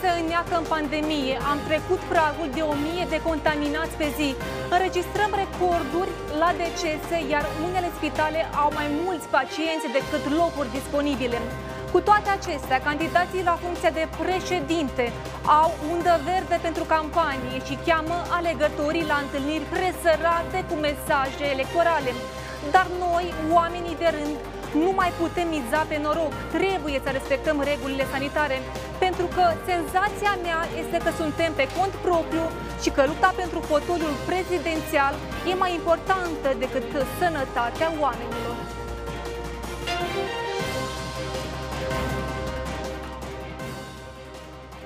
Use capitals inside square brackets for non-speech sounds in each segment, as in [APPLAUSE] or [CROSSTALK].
se înneacă în pandemie. Am trecut pragul de 1000 de contaminați pe zi. Înregistrăm recorduri la decese, iar unele spitale au mai mulți pacienți decât locuri disponibile. Cu toate acestea, candidații la funcția de președinte au undă verde pentru campanie și cheamă alegătorii la întâlniri presărate cu mesaje electorale. Dar noi, oamenii de rând, nu mai putem miza pe noroc. Trebuie să respectăm regulile sanitare. Pentru că senzația mea este că suntem pe cont propriu și că lupta pentru fotoliul prezidențial e mai importantă decât sănătatea oamenilor.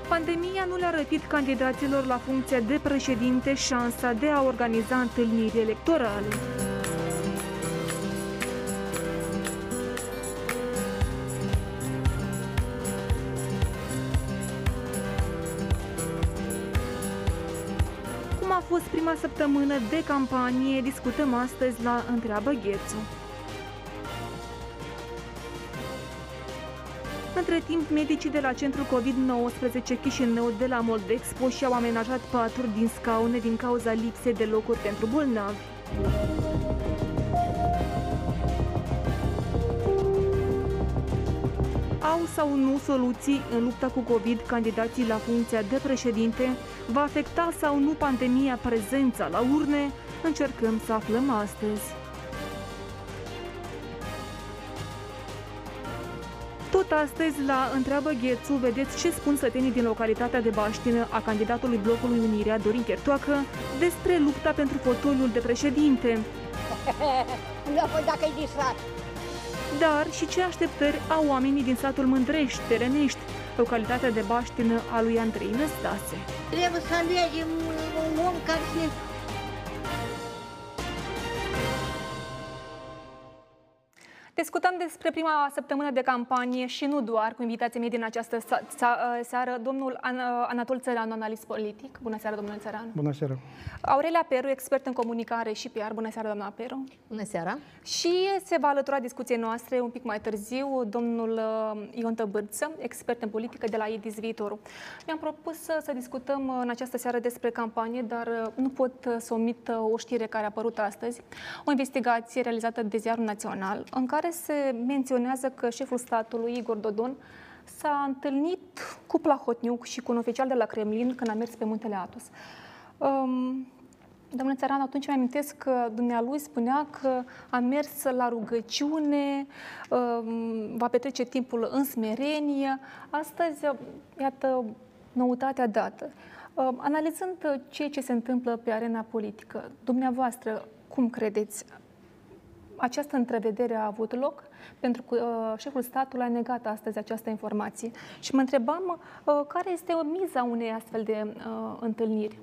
Pandemia nu le-a răpit candidaților la funcția de președinte șansa de a organiza întâlniri electorale. Prima săptămână de campanie, discutăm astăzi la Întreabă Ghețu. Între timp, medicii de la centrul COVID-19 Chișinău de la Moldexpo și-au amenajat paturi din scaune din cauza lipsei de locuri pentru bolnavi. Au sau nu soluții în lupta cu COVID candidații la funcția de președinte? Va afecta sau nu pandemia prezența la urne? Încercăm să aflăm astăzi. Tot astăzi, la Întreabă Ghețu, vedeți ce spun sătenii din localitatea de Baștină a candidatului blocului Unirea, Dorin Chertoacă, despre lupta pentru fotoliul de președinte. [LAUGHS] Nu, păi dacă e distrat. Dar și ce așteptări au oamenii din satul Mândrești, Terenești, localitatea de Baștină a lui Andrei Năstase. Trebuie să alegem un om care să ne Discutăm despre prima săptămână de campanie și nu doar cu invitații mei din această sa- sa- seară, domnul An- Anatol Țăranu, analist politic. Bună seara, domnule Țăranu. Bună seara! Aurelia Peru, expert în comunicare și PR. Bună seara, doamna Peru. Bună seara! Și se va alătura discuției noastre un pic mai târziu domnul uh, Ion Tăbârță, expert în politică de la IDIS Viitorul. Mi-am propus să, să discutăm uh, în această seară despre campanie, dar uh, nu pot uh, să omit uh, o știre care a apărut astăzi, o investigație realizată de Ziarul Național, în care se menționează că șeful statului, Igor Dodon, s-a întâlnit cu Plahotniuc și cu un oficial de la Kremlin când a mers pe muntele Atos. Um, Domnule Țăran, atunci îmi amintesc că dumnealui spunea că a mers la rugăciune, um, va petrece timpul în smerenie. Astăzi, iată, noutatea dată. Um, Analizând ceea ce se întâmplă pe arena politică, dumneavoastră, cum credeți? Această întrevedere a avut loc pentru că uh, șeful statului a negat astăzi această informație. Și mă întrebam uh, care este o miza unei astfel de uh, întâlniri.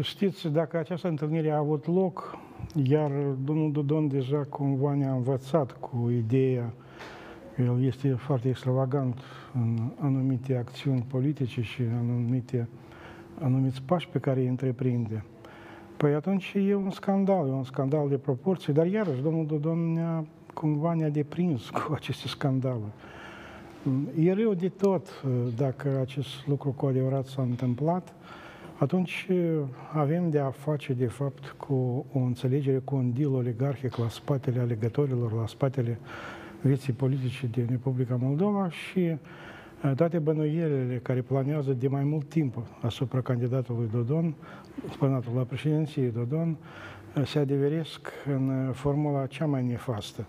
Știți, dacă această întâlnire a avut loc, iar domnul Dodon deja cumva ne-a învățat cu ideea că el este foarte extravagant în anumite acțiuni politice și în anumite, anumiți pași pe care îi întreprinde. Păi atunci e un scandal, e un scandal de proporție, dar iarăși domnul Dodon ne-a, cumva ne-a deprins cu [LAUGHS] aceste scandaluri. E rău de tot dacă acest lucru cu adevărat s-a întâmplat, atunci avem de a face, de fapt, cu o înțelegere, cu un deal oligarhic la spatele alegătorilor, la spatele vieții politice din Republica Moldova și toate bănuielile care planează de mai mult timp asupra candidatului Dodon, candidatul la președinție Dodon, se adeveresc în formula cea mai nefastă.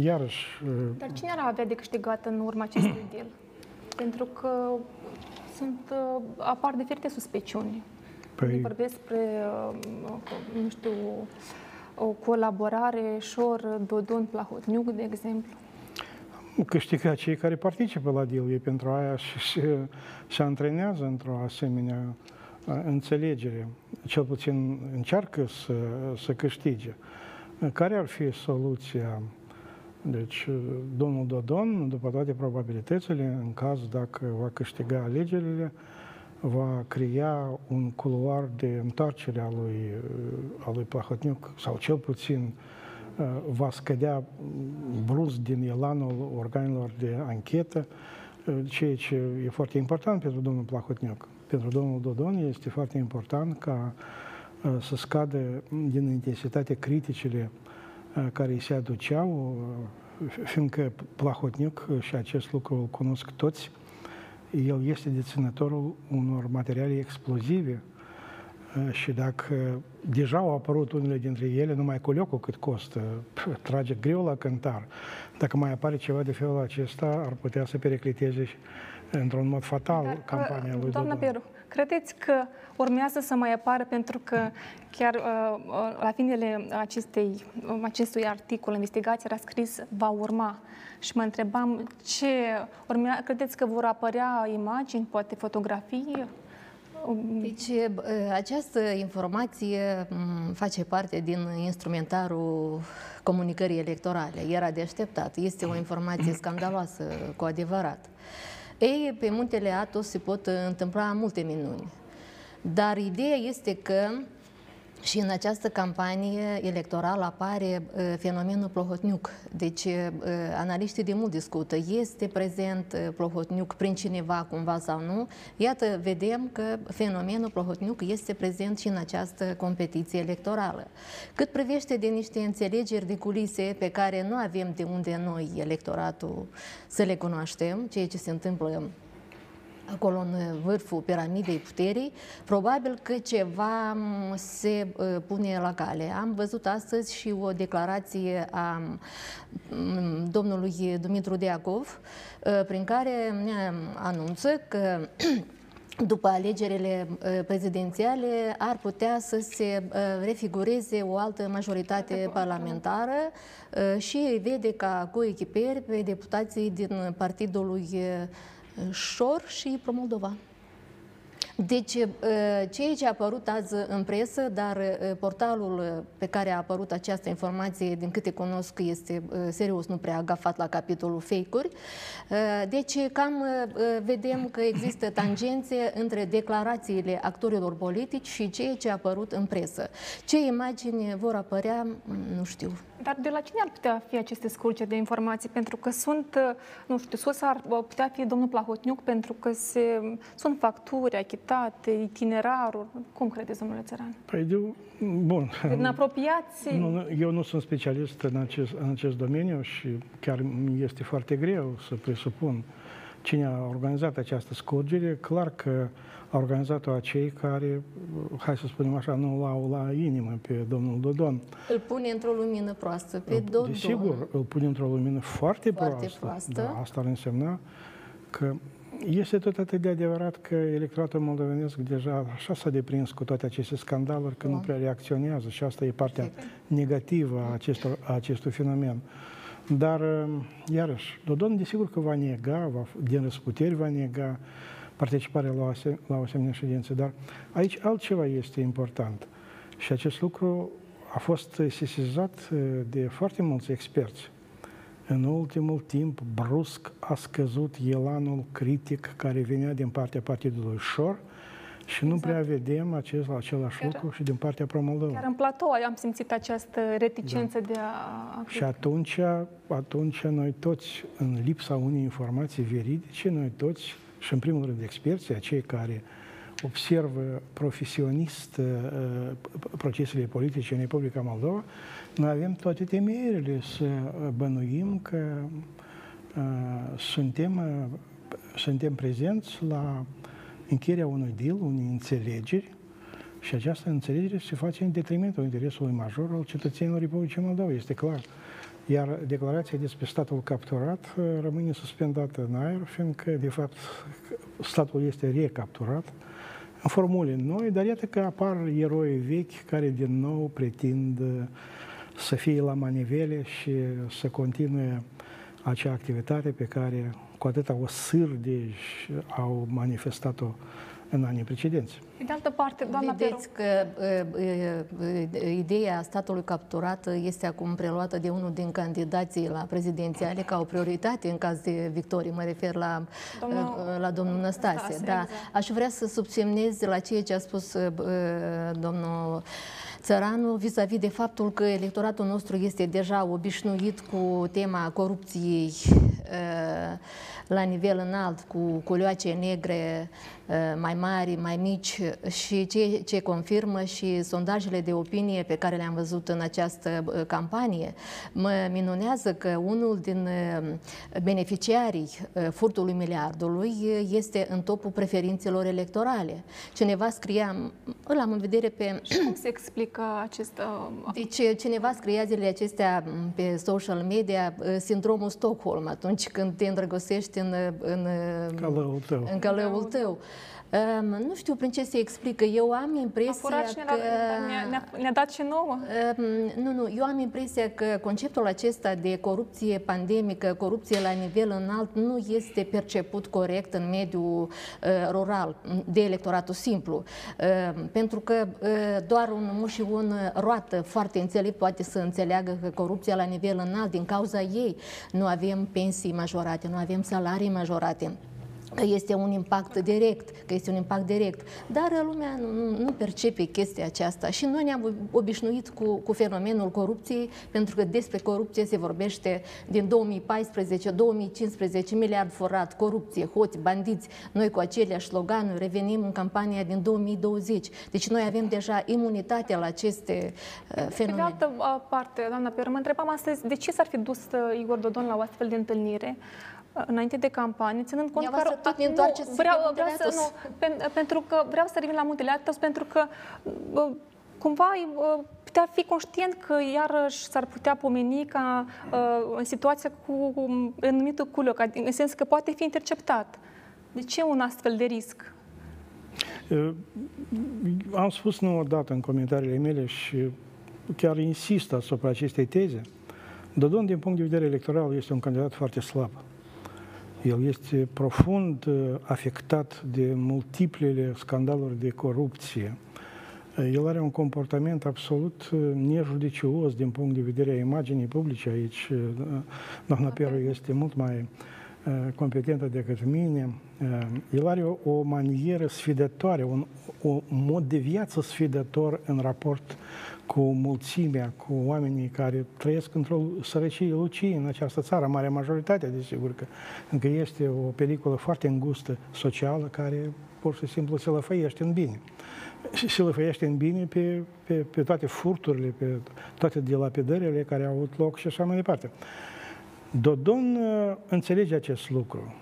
Iarăși... Dar cine ar avea de câștigat în urma acestui [CLEARS THROAT] deal? Pentru că sunt, apar diferite suspiciuni. Păi... Vorbesc despre, nu știu, o colaborare Șor, Dodon, Plahotniuc, de exemplu. Câștigă cei care participă la deal, e pentru aia și [LAUGHS] se, se antrenează într-o asemenea înțelegere. Cel puțin încearcă să, să câștige. Care ar fi soluția? Deci, domnul Dodon, după toate probabilitățile, în caz dacă va câștiga alegerile, va crea un culoar de întoarcere a lui, a lui Plahotniuc, sau cel puțin va scădea brusc din elanul organelor de anchetă, ceea ce e foarte important pentru domnul Plahotniuc. Pentru domnul Dodon este foarte important ca să scadă din intensitate criticile care îi se aduceau, fiindcă Plahotniuc, și acest lucru îl cunosc toți, el este deținătorul unor materiale explozive și dacă deja au apărut unele dintre ele, numai coliocul cât costă, trage greu la cântar. Dacă mai apare ceva de felul acesta, ar putea să pericliteze într-un mod fatal Dar, campania lui Doamna Dodon. Peru, credeți că urmează să mai apară pentru că chiar uh, uh la finele acestei, acestui articol, investigația a scris va urma și mă întrebam ce urmea, credeți că vor apărea imagini, poate fotografii? Deci, această informație face parte din instrumentarul comunicării electorale. Era de așteptat. Este o informație scandaloasă, cu adevărat. Ei, pe muntele Atos se pot întâmpla multe minuni. Dar ideea este că și în această campanie electorală apare uh, fenomenul Plohotniuc. Deci, uh, analiștii de mult discută. Este prezent uh, Plohotniuc prin cineva, cumva sau nu? Iată, vedem că fenomenul Plohotniuc este prezent și în această competiție electorală. Cât privește de niște înțelegeri de culise pe care nu avem de unde noi, electoratul, să le cunoaștem, ceea ce se întâmplă acolo în vârful piramidei puterii, probabil că ceva se uh, pune la cale. Am văzut astăzi și o declarație a domnului Dumitru Deacov, uh, prin care ne anunță că [CLEARS THROAT] după alegerile uh, prezidențiale ar putea să se refigureze o altă majoritate parlamentară și vede ca coechiperi pe deputații din partidul lui Șor și Pro-Moldova. Deci, uh, ceea ce a apărut azi în presă, dar uh, portalul pe care a apărut această informație, din câte cunosc, este uh, serios, nu prea agafat la capitolul fake-uri. Deci, cam vedem că există tangențe între declarațiile actorilor politici și ceea ce a apărut în presă. Ce imagini vor apărea, nu știu. Dar de la cine ar putea fi aceste scurgeri de informații? Pentru că sunt, nu știu, sursa ar putea fi domnul Plahotniuc, pentru că se, sunt facturi achitate, itineraruri. Cum credeți, domnule Țăran? Păi, de, bun. Din apropiații? Nu, eu nu sunt specialist în acest, în acest domeniu și chiar este foarte greu să presupun cine a organizat această scurgere. Clar că a organizat-o acei care, hai să spunem așa, nu l-au la inimă pe domnul Dodon. Îl pune într-o lumină proastă pe Dodon. Desigur, îl pune într-o lumină foarte, foarte proastă. proastă. Da, asta ar însemna că este tot atât de adevărat că electoratul moldovenesc deja așa s-a deprins cu toate aceste scandaluri că da. nu prea reacționează și asta e partea negativă a, acestor, a acestui fenomen. Dar, iarăși, Dodon desigur că va nega, va, din răsputeri va nega, participarea la o, asem- la o asemenea ședință. Dar aici altceva este important. Și acest lucru a fost sesizat uh, de foarte mulți experți. În ultimul timp, brusc a scăzut elanul critic care venea din partea partidului Șor și nu exact. prea vedem acest, același chiar, lucru și din partea Promoldova. Chiar în platou am simțit această reticență da. de a... Și atunci, atunci noi toți, în lipsa unei informații veridice, noi toți și în primul rând experții, acei care observă profesionist uh, procesele politice în Republica Moldova, noi avem toate temerile să bănuim că uh, suntem, uh, suntem prezenți la încheierea unui deal, unei înțelegeri și această înțelegere se face în detrimentul interesului major al cetățenilor Republicii Moldova, este clar. Iar declarația despre statul capturat uh, rămâne suspendată în aer, fiindcă, de fapt, statul este recapturat în formule noi, dar iată că apar eroi vechi care din nou pretind uh, să fie la manivele și să continue acea activitate pe care cu atâta o sârdeș au manifestat-o în anii precedenți. Pe de altă parte, doamna Vedeți Peru... că uh, uh, ideea statului capturat este acum preluată de unul din candidații la prezidențiale ca o prioritate în caz de victorie. Mă refer la domnul, uh, la domnul Năstase. Năstase da. Exact. Aș vrea să subsemnez la ceea ce a spus uh, domnul țăranul vis-a-vis de faptul că electoratul nostru este deja obișnuit cu tema corupției uh, la nivel înalt, cu culioace negre uh, mai mari, mai mici și ce, ce confirmă și sondajele de opinie pe care le-am văzut în această uh, campanie. Mă minunează că unul din beneficiarii furtului miliardului este în topul preferințelor electorale. Cineva scria, îl am în vedere pe... Și cum se explică acest... Deci cineva scria zilele acestea pe social media sindromul Stockholm atunci când te îndrăgostești în, în, Călăul tău. în călăul tău. Um, nu știu prin ce se explică. Eu am impresia că... Ne-a, ne-a, ne dat și nouă? Um, nu, nu. Eu am impresia că conceptul acesta de corupție pandemică, corupție la nivel înalt, nu este perceput corect în mediul uh, rural, de electoratul simplu. Uh, pentru că uh, doar un muș și un roată foarte înțelept poate să înțeleagă că corupția la nivel înalt, din cauza ei, nu avem pensii majorate, nu avem salarii majorate că este un impact direct, că este un impact direct. Dar lumea nu, nu percepe chestia aceasta și noi ne-am obișnuit cu, cu fenomenul corupției, pentru că despre corupție se vorbește din 2014-2015, miliard forat, corupție, hoți, bandiți. Noi cu aceleași sloganuri revenim în campania din 2020. Deci noi avem deja imunitate la aceste uh, fenomene. Pe de altă uh, parte, doamna Peră, mă întrebam astăzi de ce s-ar fi dus uh, Igor Dodon la o astfel de întâlnire înainte de campanie, ținând cont că... tot nu, vreau, vreau să, nu, pen, pentru că vreau să revin la Muntele Atos, pentru că cumva putea fi conștient că iarăși s-ar putea pomeni ca în situația cu numitul culoc, în sens că poate fi interceptat. De ce un astfel de risc? Am spus nu odată în comentariile mele și chiar insist asupra acestei teze. Dodon, din punct de vedere electoral, este un candidat foarte slab. El este profund uh, afectat de multiplele scandaluri de corupție. Uh, el are un comportament absolut uh, nejudicios din punct de vedere a imaginii publice aici. Doamna Peru este mult mai competentă decât mine. El are o, o manieră sfidătoare, un o mod de viață sfidător în raport cu mulțimea, cu oamenii care trăiesc într-o sărăcie lucie în această țară, mare majoritate, desigur că încă este o pericolă foarte îngustă socială care pur și simplu se lăfăiește în bine. Și se lăfăiește în bine pe, pe, pe toate furturile, pe toate dilapidările care au avut loc și așa mai departe. Dodon uh, înțelege acest lucru.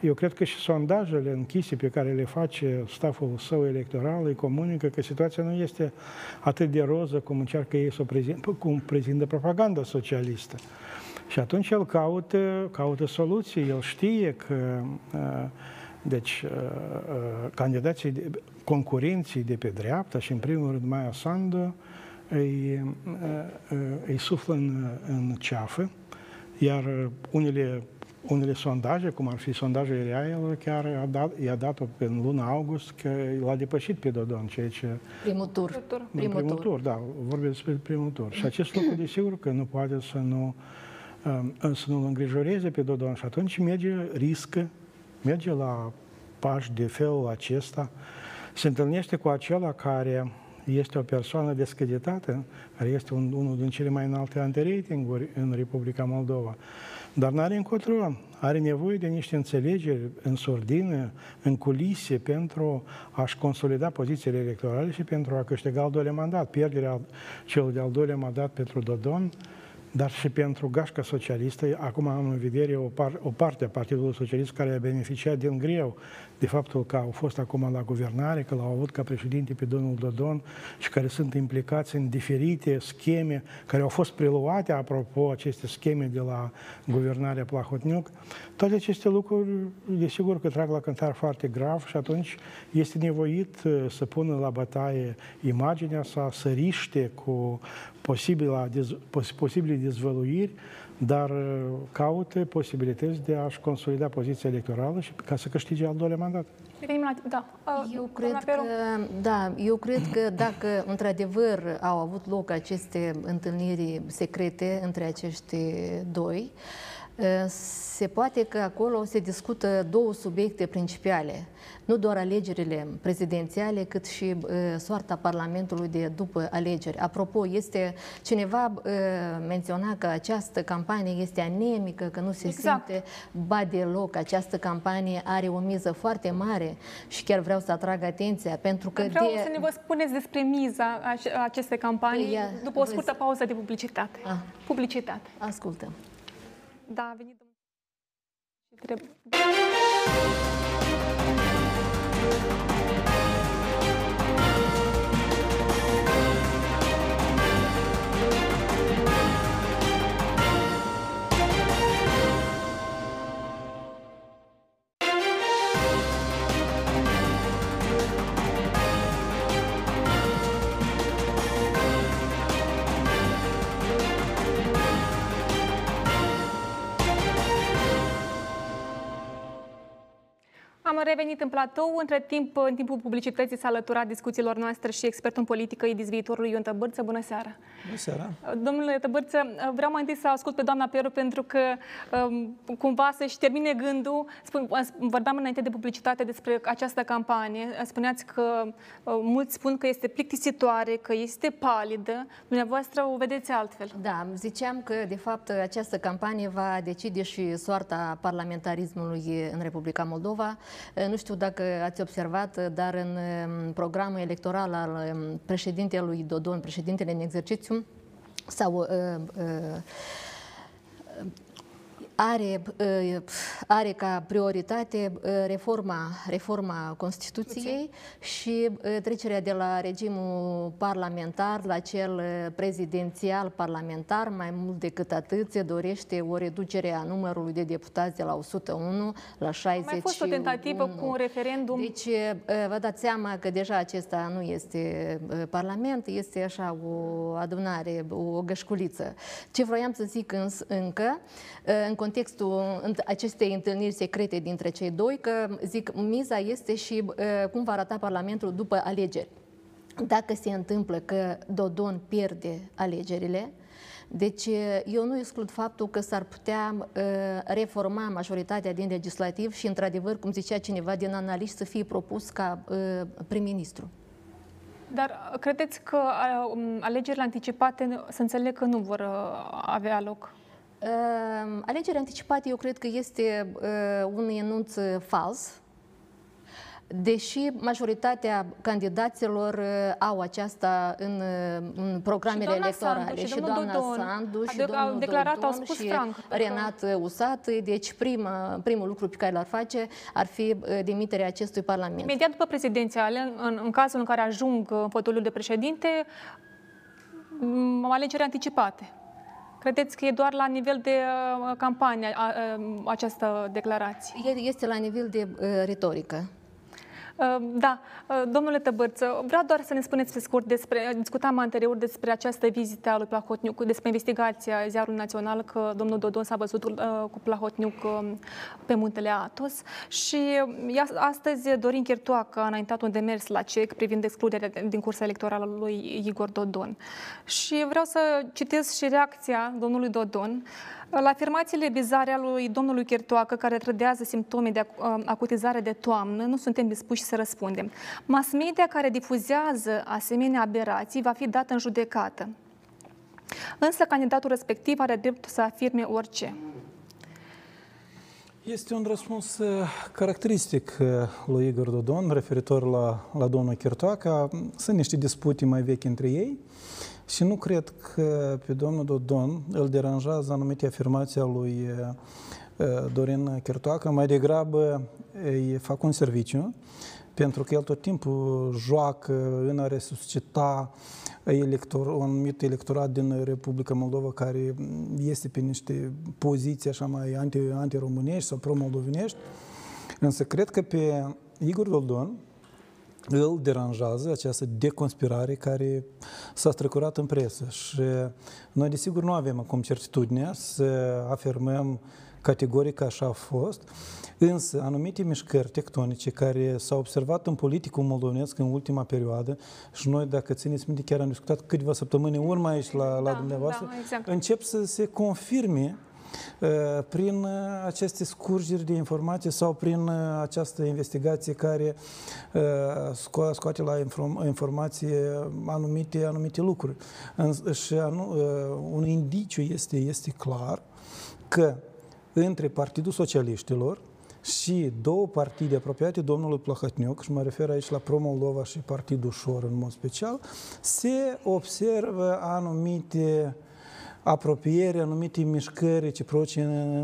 Eu cred că și sondajele închise pe care le face staful său electoral îi comunică că situația nu este atât de roză cum încearcă ei să o prezintă, cum prezintă propaganda socialistă. Și atunci el caută, caută soluții. El știe că uh, deci, uh, uh, candidații, de, concurenții de pe dreapta și, în primul rând, Maia Sandu, îi, îi suflă în, în ceafă, iar unele unele sondaje, cum ar fi sondajul Real, chiar a dat, i-a dat-o în luna august că l-a depășit pe Dodon, ceea ce... Primul tur. Primul, primul tur. tur. da, vorbim despre primul tur. Și acest lucru, desigur, că nu poate să nu um, să nu-l îngrijoreze pe Dodon și atunci merge, riscă, merge la pași de felul acesta, se întâlnește cu acela care este o persoană descreditată, care este un, unul din cele mai înalte antiratinguri în Republica Moldova. Dar nu are încotro. Are nevoie de niște înțelegeri în sordină, în culise, pentru a-și consolida pozițiile electorale și pentru a câștiga al doilea mandat. Pierderea celui de-al doilea mandat pentru Dodon dar și pentru gașca socialistă. Acum am în vedere o, par, o parte a Partidului Socialist care a beneficiat din greu de faptul că au fost acum la guvernare, că l-au avut ca președinte pe domnul Dodon și care sunt implicați în diferite scheme care au fost preluate, apropo, aceste scheme de la guvernarea Plahotniuc. Toate aceste lucruri, desigur că trag la cântar foarte grav și atunci este nevoit uh, să pună la bătaie imaginea sa, să riște cu posibile dezvăluiri, dar uh, caută posibilități de a-și consolida poziția electorală și ca să câștige al doilea mandat. Da. Uh, eu cred că, da, eu cred că dacă într-adevăr au avut loc aceste întâlniri secrete între acești doi, Se poate că acolo se discută două subiecte principale, nu doar alegerile prezidențiale, cât și soarta Parlamentului de după alegeri. Apropo, este cineva menționa că această campanie este anemică, că nu se exact. simte ba deloc. Această campanie are o miză foarte mare și chiar vreau să atrag atenția pentru că... Vreau de... să ne vă spuneți despre miza acestei campanii Ia, după o scurtă pauză de publicitate. Ah. Publicitate. Ascultăm. Da, a venit domnul. Trebuie. Am revenit în platou. Între timp, în timpul publicității s-a alăturat discuțiilor noastre și expertul în politică Idis viitorului Ion Tăbârță. Bună seara! Bună seara! Domnule Tăbârță, vreau mai întâi să ascult pe doamna Peru pentru că um, cumva să-și termine gândul. Spun, vorbeam înainte de publicitate despre această campanie. Spuneați că uh, mulți spun că este plictisitoare, că este palidă. Dumneavoastră o vedeți altfel. Da, ziceam că de fapt această campanie va decide și soarta parlamentarismului în Republica Moldova. Eh, nu știu dacă ați observat, eh, dar în programul electoral al președintelui Dodon, președintele în exercițiu, sau eh, are, uh, are ca prioritate uh, reforma, reforma Constituției și uh, trecerea de la regimul parlamentar la cel prezidențial parlamentar. Mai mult decât atât, se dorește o reducere a numărului de deputați de la 101 la 60. Mai fost o tentativă cu un referendum. Deci, vă dați seama că deja acesta nu este parlament, este așa o adunare, o gășculiță. Ce vroiam să zic încă, în contextul acestei întâlniri secrete dintre cei doi, că, zic, miza este și cum va arata Parlamentul după alegeri. Dacă se întâmplă că Dodon pierde alegerile, deci eu nu exclud faptul că s-ar putea uh, reforma majoritatea din legislativ și, într-adevăr, cum zicea cineva din analiști, să fie propus ca uh, prim-ministru. Dar credeți că uh, alegerile anticipate, să înțeleg că nu vor avea loc? Ehm, alegerea anticipată eu cred că este uh, un enunț fals, Deși majoritatea candidaților uh, au aceasta în, uh, în programele și electorale Sandu, și, și doamna Dodon, Sandu și adică domnul declarat, Dodon au spus și franc, Renat Usat, deci prima, primul lucru pe care l-ar face ar fi demiterea acestui parlament. Imediat după prezidențiale, în, în cazul în care ajung fotoliul de președinte, alegeri anticipate. Credeți că e doar la nivel de uh, campanie uh, această declarație? Este la nivel de uh, retorică. Ehm, da, ehm, domnule Tăbărță, vreau doar să ne spuneți pe scurt despre, discutam anterior despre această vizită a lui Plahotniuc, despre investigația Ziarului Național că domnul Dodon s-a văzut uh, cu Plahotniuc uh, pe muntele Atos și astăzi Dorin Chertoacă a înaintat un demers la CEC privind excluderea din cursa electorală lui Igor Dodon. Și vreau să citesc și reacția domnului Dodon. La afirmațiile bizare ale lui domnului Chertoacă, care trădează simptome de acutizare de toamnă, nu suntem dispuși să răspundem. Mass media care difuzează asemenea aberații va fi dată în judecată. Însă candidatul respectiv are dreptul să afirme orice. Este un răspuns uh, caracteristic uh, lui Igor Dodon referitor la, la domnul Chertoacă. Sunt niște dispute mai vechi între ei. Și nu cred că pe domnul Dodon îl deranjează anumite afirmații a lui Dorin Chertoacă, mai degrabă îi fac un serviciu, pentru că el tot timpul joacă în a resuscita elector, un anumit electorat din Republica Moldova care este pe niște poziții așa mai anti, anti-românești sau pro-moldovenești. Însă cred că pe Igor Dodon, îl deranjează această deconspirare care s-a strecurat în presă și noi desigur nu avem acum certitudinea să afirmăm categoric că așa a fost, însă anumite mișcări tectonice care s-au observat în politicul moldovenesc în ultima perioadă și noi, dacă țineți minte, chiar am discutat câteva săptămâni în urmă aici la, la da, dumneavoastră, da, exact. încep să se confirme prin aceste scurgeri de informații sau prin această investigație care scoate la informație anumite, anumite lucruri. Și un indiciu este, este clar că între Partidul Socialiștilor și două partide apropiate domnului Plahătniuc, și mă refer aici la Pro-Moldova și Partidul Șor în mod special, se observă anumite apropieri, anumite mișcări reciproce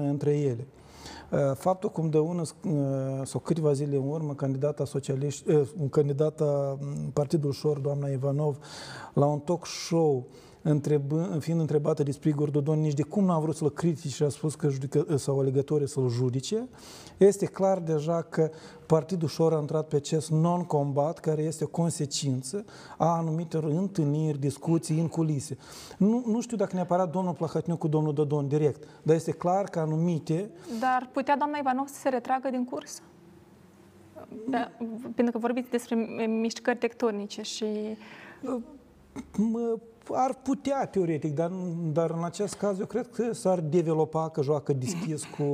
între ele. Faptul cum de ună sau câteva zile în urmă candidata socialiști, candidata Partidul Șor, doamna Ivanov, la un talk show întreb, fiind întrebată despre Igor Dodon, nici de cum n-a vrut să-l critice și a spus că judică, sau alegătorii să-l judice, este clar deja că Partidul Șor a intrat pe acest non-combat, care este o consecință a anumitor întâlniri, discuții în culise. Nu, nu știu dacă neapărat domnul Plahătniu cu domnul Dodon direct, dar este clar că anumite... Dar putea doamna Ivanov să se retragă din curs? Da, pentru că vorbiți despre mișcări tectonice și... Mă, ar putea, teoretic, dar, dar în acest caz eu cred că s-ar developa că joacă deschis cu,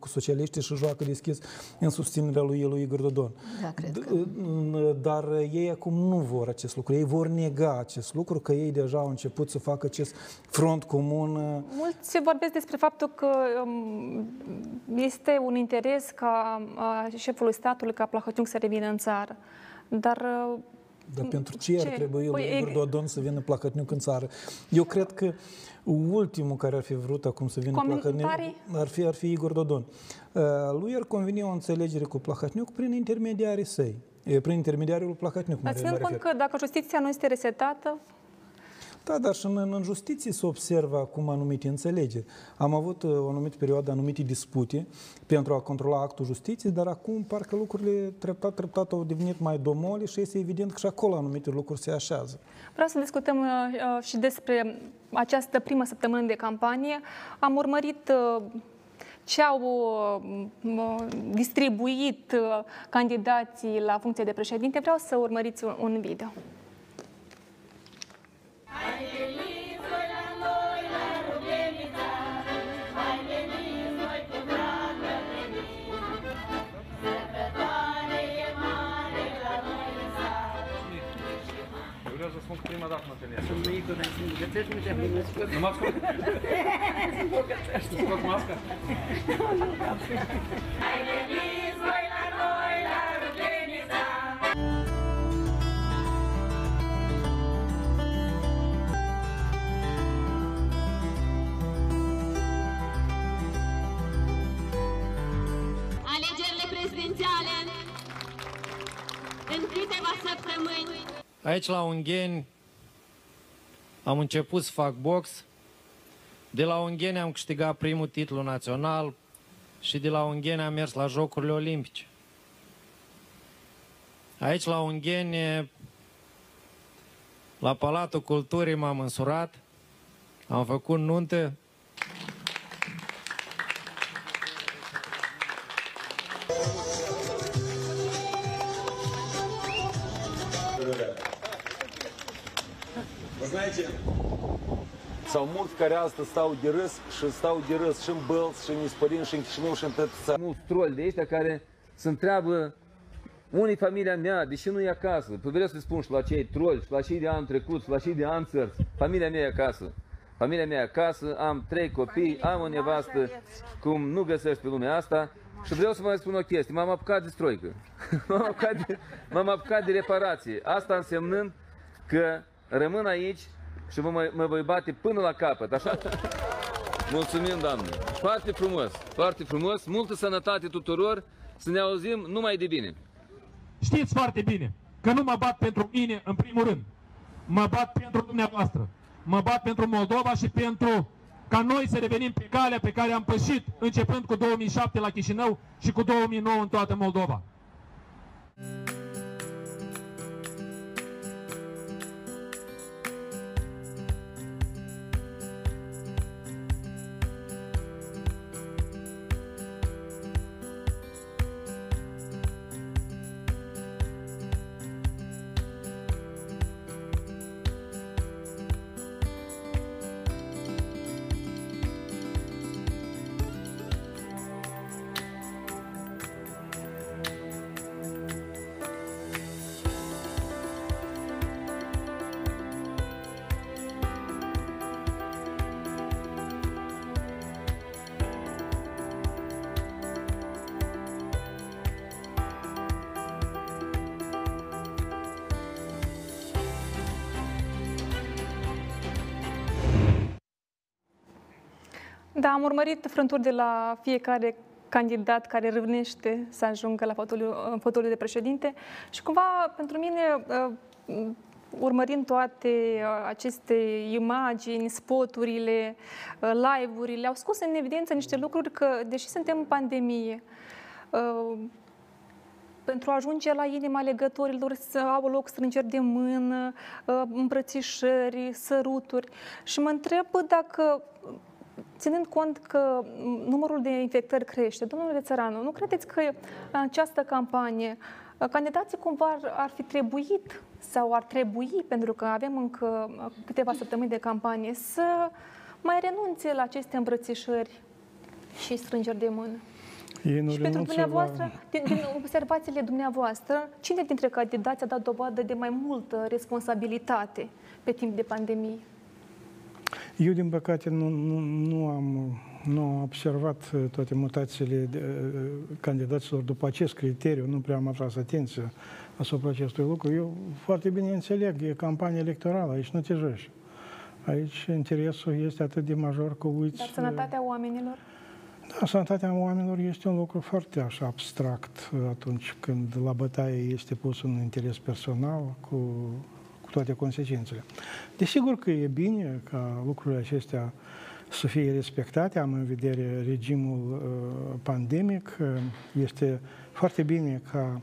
cu socialiștii și joacă deschis în susținerea lui, lui Igor Dodon. Da, cred că. Dar ei acum nu vor acest lucru. Ei vor nega acest lucru, că ei deja au început să facă acest front comun. Mulți vorbesc despre faptul că um, este un interes ca șefului statului, ca Plahotniuc să revină în țară. Dar dar pentru ce, ce? ar trebui păi, Igor Dodon să vină Plahătniuc în țară? Eu cred că ultimul care ar fi vrut acum să vină Plahătniuc ar fi, ar fi Igor Dodon. Uh, lui ar conveni o înțelegere cu Plahătniuc prin intermediarii săi. Prin intermediarul Plahătniuc. Dar ținând cont că dacă justiția nu este resetată, da, dar și în, în justiție se observă acum anumite înțelegeri. Am avut uh, o anumită perioadă, anumite dispute pentru a controla actul justiției, dar acum parcă lucrurile treptat, treptat au devenit mai domole și este evident că și acolo anumite lucruri se așează. Vreau să discutăm uh, uh și despre această primă săptămână de campanie. Am urmărit uh, ce au uh, distribuit uh, candidații la funcție de președinte. Vreau să urmăriți un, un video. Vreau să spun că prima dată mă întâlnesc. Sunt Igor, ai să-mi gătești, nu te-am cunoscut. Nu mă ascult? Să scot masca? Hai veniți voi câteva săptămâni Aici la Ungheni am început să fac box. De la Ungheni am câștigat primul titlu național și de la Ungheni am mers la Jocurile Olimpice. Aici la Ungheni, la Palatul Culturii m-am însurat, am făcut nuntă, Sau mulți care astăzi stau de râs și stau de râs și în Bălți, și în Ispărin, și în Chișinău, și în toată țara. Mulți troli de ăștia care se întreabă unii familia mea, deși nu e acasă? Păi vreau să spun și la cei troli, și la cei de anul trecut, și la cei de an Familia mea e acasă. Familia mea e acasă, am trei copii, am o nevastă, cum nu găsești pe lumea asta. Și vreau să vă mai spun o chestie, m-am apucat de stroică. [LAUGHS] m-am, apucat de, m-am apucat de reparație. Asta însemnând că rămân aici și mă, mă voi bate până la capăt, așa? Mulțumim, Doamne! Foarte frumos, foarte frumos, multă sănătate tuturor, să ne auzim numai de bine. Știți foarte bine că nu mă bat pentru mine în primul rând, mă bat pentru dumneavoastră, mă bat pentru Moldova și pentru ca noi să revenim pe calea pe care am pășit începând cu 2007 la Chișinău și cu 2009 în toată Moldova. Da, am urmărit frânturi de la fiecare candidat care râvnește să ajungă la fotoliu, în fotoliu de președinte și cumva pentru mine uh, urmărind toate uh, aceste imagini, spoturile, uh, live-urile, au scos în evidență niște lucruri că, deși suntem în pandemie, pentru a ajunge la inima legătorilor să au loc strângeri de mână, îmbrățișări, săruturi. Și mă întreb dacă ținând cont că numărul de infectări crește, domnule Țăranu, nu credeți că în această campanie candidații cumva ar, ar fi trebuit sau ar trebui, pentru că avem încă câteva săptămâni de campanie, să mai renunțe la aceste îmbrățișări și strângeri de mână? Ei nu și pentru dumneavoastră, la... din, din observațiile dumneavoastră, cine dintre candidați a dat dovadă de mai multă responsabilitate pe timp de pandemie? Eu, din păcate, nu, nu, nu, am, nu am observat uh, toate mutațiile de, uh, candidaților după acest criteriu, nu prea am atras atenția asupra acestui lucru. Eu foarte bine înțeleg, e campanie electorală, aici nu te joci. Aici interesul este atât de major că uiți... Dar sănătatea oamenilor? Da, sănătatea oamenilor este un lucru foarte așa abstract atunci când la bătaie este pus un interes personal cu cu toate consecințele. Desigur că e bine ca lucrurile acestea să fie respectate, am în vedere regimul uh, pandemic, este foarte bine ca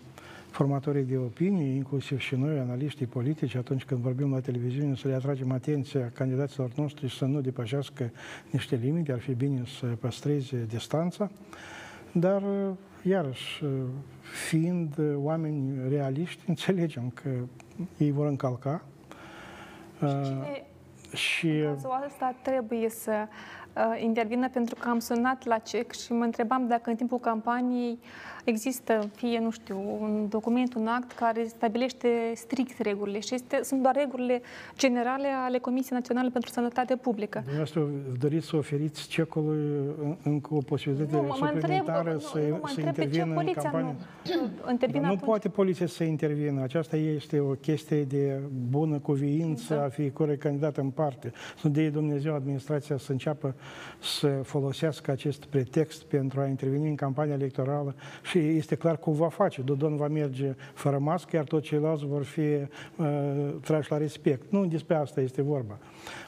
formatorii de opinie, inclusiv și noi, analiștii politici, atunci când vorbim la televiziune, să le atragem atenția candidaților noștri să nu depășească niște limite, ar fi bine să păstreze distanța, dar, uh, iarăși, uh, fiind oameni realiști, [LAUGHS] înțelegem că ei vor încalca. Și, și în cazul ăsta trebuie să uh, intervină pentru că am sunat la CEC și mă întrebam dacă în timpul campaniei există, fie, nu știu, un document, un act care stabilește strict regulile și este, sunt doar regulile generale ale Comisiei Naționale pentru Sănătate Publică. Dumneavoastră doriți să oferiți cecului încă o posibilitate nu, suplimentară întreb, să, nu, să intervină în campanie? [CLEARS THROAT] Nu, nu poate poliția să intervină. Aceasta este o chestie de bună cuviință da. a fiecărui candidat în parte. Sunt de Dumnezeu administrația să înceapă să folosească acest pretext pentru a interveni în campania electorală și și este clar cum va face. Dodon va merge fără mască, iar toți ceilalți vor fi uh, trași la respect. Nu despre asta este vorba.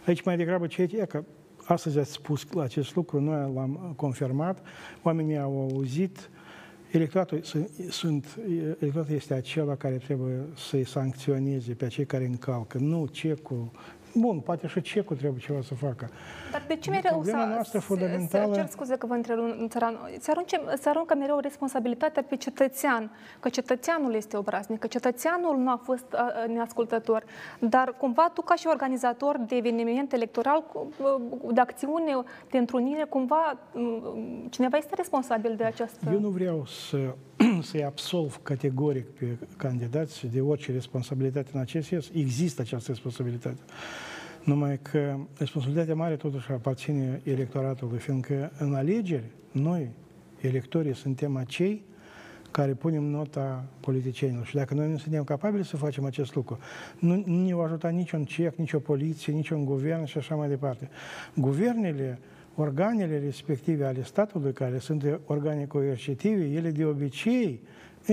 Aici mai degrabă ce e că astăzi ați spus acest lucru, noi l-am confirmat, oamenii au auzit, Electoratul, sunt, electoratul este acela care trebuie să-i sancționeze pe cei care încalcă, nu cecul Bun, poate și cecul trebuie ceva să facă. Dar de ce mereu Problema să, noastră fundamentală... Să, cer scuze că vă întrerup, să, arunce, să aruncă mereu responsabilitatea pe cetățean, că cetățeanul este obraznic, că cetățeanul nu a fost neascultător. Dar cumva tu ca și organizator de eveniment electoral, de acțiune, de întrunire, cumva cineva este responsabil de această... Eu nu vreau să [CLEARS THROAT] să-i absolv categoric pe candidați de orice responsabilitate în acest sens. Există această responsabilitate. Numai că responsabilitatea mare totuși aparține electoratului, fiindcă în alegeri noi, electorii, suntem acei care punem nota politicienilor. Și dacă noi nu suntem capabili să facem acest lucru, nu, nu ne va ajuta niciun cec, nici o poliție, nici un guvern și așa mai departe. Guvernele organele respective ale statului, care sunt organe coercitive, ele de obicei,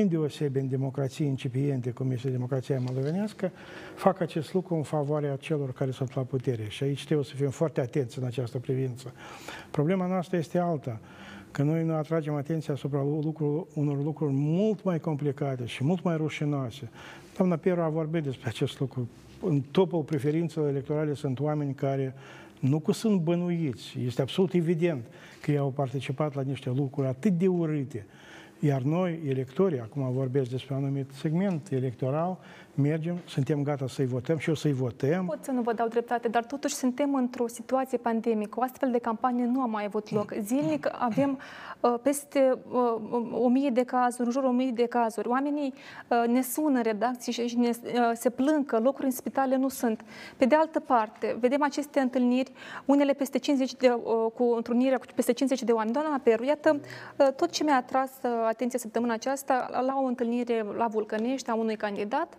îndeosebi în democrații incipiente, cum este democrația moldovenească, fac acest lucru în favoarea celor care sunt la putere. Și aici trebuie să fim foarte atenți în această privință. Problema noastră este alta, că noi nu atragem atenția asupra lucru, unor lucruri mult mai complicate și mult mai rușinoase. Doamna Peru a vorbit despre acest lucru. În topul preferințelor electorale sunt oameni care nu că sunt bănuiți, este absolut evident că ei au participat la niște lucruri atât de urâte. Iar noi, electorii, acum vorbesc despre un anumit segment electoral, mergem, suntem gata să-i votăm și o să-i votăm. Pot să nu vă dau dreptate, dar totuși suntem într-o situație pandemică. O astfel de campanie nu a mai avut loc. Zilnic avem uh, peste uh, o mie de cazuri, în jurul o mie de cazuri. Oamenii uh, ne sună în redacții și ne, uh, se plâng că locuri în spitale nu sunt. Pe de altă parte, vedem aceste întâlniri, unele peste 50 de, uh, cu întrunirea cu peste 50 de oameni. Doamna Peru, iată uh, tot ce mi-a atras uh, atenția săptămâna aceasta la o întâlnire la Vulcănești a unui candidat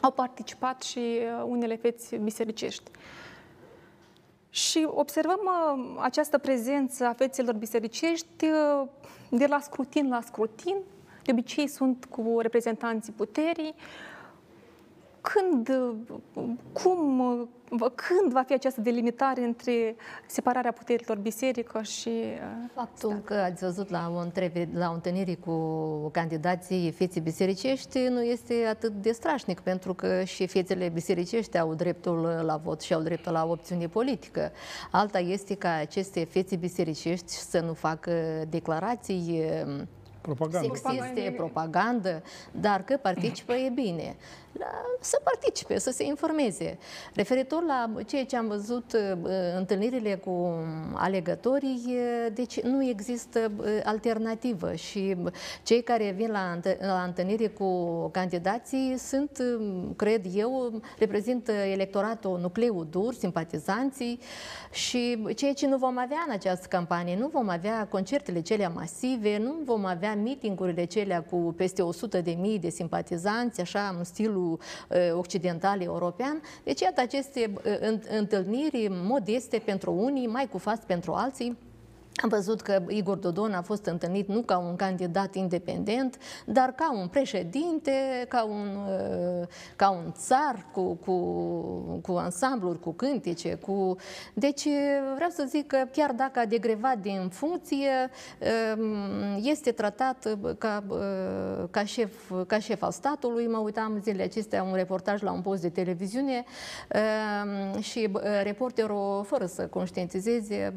au participat și uh, unele feți bisericești. Și observăm uh, această prezență a fețelor bisericești uh, de la scrutin la scrutin. De obicei sunt cu reprezentanții puterii. Când, uh, cum, uh, când va fi această delimitare între separarea puterilor biserică și... uh, Faptul că ați văzut la o, întreve, la o întâlnire cu candidații feții bisericești nu este atât de strașnic, pentru că și fețele bisericești au dreptul la vot și au dreptul la opțiune politică. Alta este ca aceste fețe bisericești să nu facă declarații Propagandă. sexiste, propagandă, dar că participă e bine. La, să participe, să se informeze. Referitor la ceea ce am văzut, uh, întâlnirile cu alegătorii, uh, deci nu există uh, alternativă și cei care vin la, întă- la întâlnire cu candidații sunt, cred eu, reprezintă electoratul, nucleul dur, simpatizanții și ceea ce nu vom avea în această campanie, nu vom avea concertele celea masive, nu vom avea mitingurile celea cu peste 100 de mii de simpatizanți, așa, în stilul uh, occidental european. Deci, iată, aceste uh, înt- întâlniri modeste pentru unii, mai cu față pentru alții, am văzut că Igor Dodon a fost întâlnit nu ca un candidat independent, dar ca un președinte, ca un, uh, ca un țar cu, cu, cu ansambluri, cu cântece. Cu... Deci vreau să zic că chiar dacă a degrevat din funcție, um, este tratat ca, uh, ca, șef, ca șef al statului. Mă uitam zilele acestea un reportaj la un post de televiziune um, și uh, reporterul, fără să conștientizeze,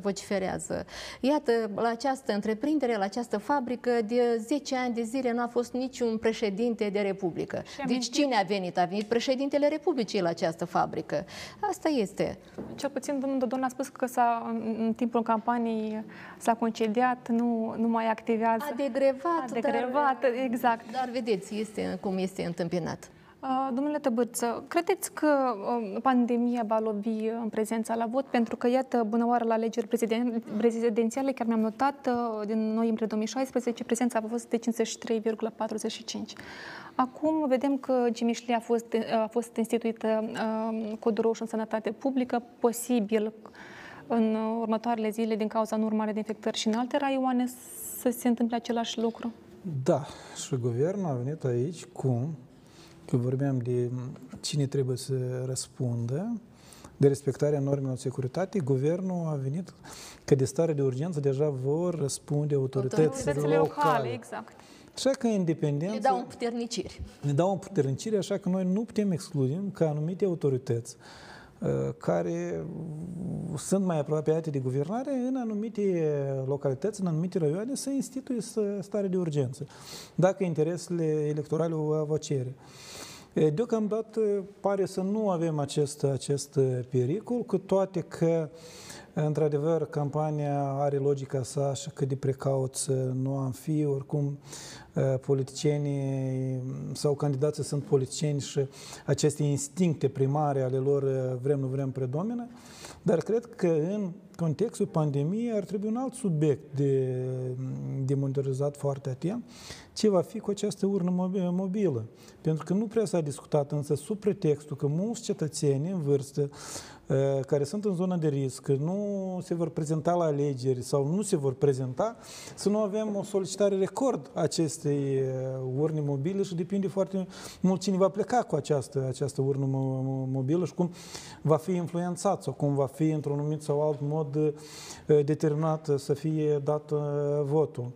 vociferează Iată, la această întreprindere, la această fabrică, de 10 ani de zile nu a fost niciun președinte de Republică. Deci cine a venit? A venit președintele Republicii la această fabrică. Asta este. Cel puțin domnul Dodon a spus că s-a, în în timpul campaniei s-a concediat, nu, nu mai activează. A degrevat, A degrevat, dar, exact. Dar vedeți, este cum este întâmpinat. Uh, Domnule Tăbârță, credeți că uh, pandemia va lovi în prezența la vot? Pentru că, iată, bună oară la alegeri preziden- prezidențiale, chiar mi-am notat, uh, din noiembrie 2016, prezența a fost de 53,45. Acum vedem că Gimișlee a fost, a fost instituită uh, codul roșu în sănătate publică, posibil în următoarele zile, din cauza în urmare de infectări și în alte raioane, să se întâmple același lucru. Da, și guvernul a venit aici cu, că vorbeam de cine trebuie să răspundă, de respectarea normelor de securitate, guvernul a venit că de stare de urgență deja vor răspunde autoritățile Autoritățile locale. locale, exact. Așa că independența... Le dau împuterniciri. ne dau împuternicire, așa că noi nu putem exclude că anumite autorități uh, care sunt mai apropiate de guvernare în anumite localități, în anumite raioane, să instituie să- stare de urgență, dacă interesele electorale o va cere. E, Deocamdată pare să nu avem acest, acest pericol, cu toate că Într-adevăr, campania are logica sa și cât de precauți nu am fi, oricum uh, politicienii sau candidații sunt politicieni și aceste instincte primare ale lor uh, vrem, nu vrem predomină, dar cred că în contextul pandemiei ar trebui un alt subiect de, de monitorizat foarte atent, ce va fi cu această urnă mobi- mobilă. Pentru că nu prea s-a discutat, însă sub pretextul că mulți cetățeni în vârstă uh, care sunt în zona de risc, nu se vor prezenta la alegeri sau nu se vor prezenta, să nu avem o solicitare record a acestei uh, urne mobile și depinde foarte mult cine va pleca cu această, această urnă mo- mo- mobilă și cum va fi influențat sau cum va fi într-un anumit sau alt mod uh, determinat să fie dat uh, votul.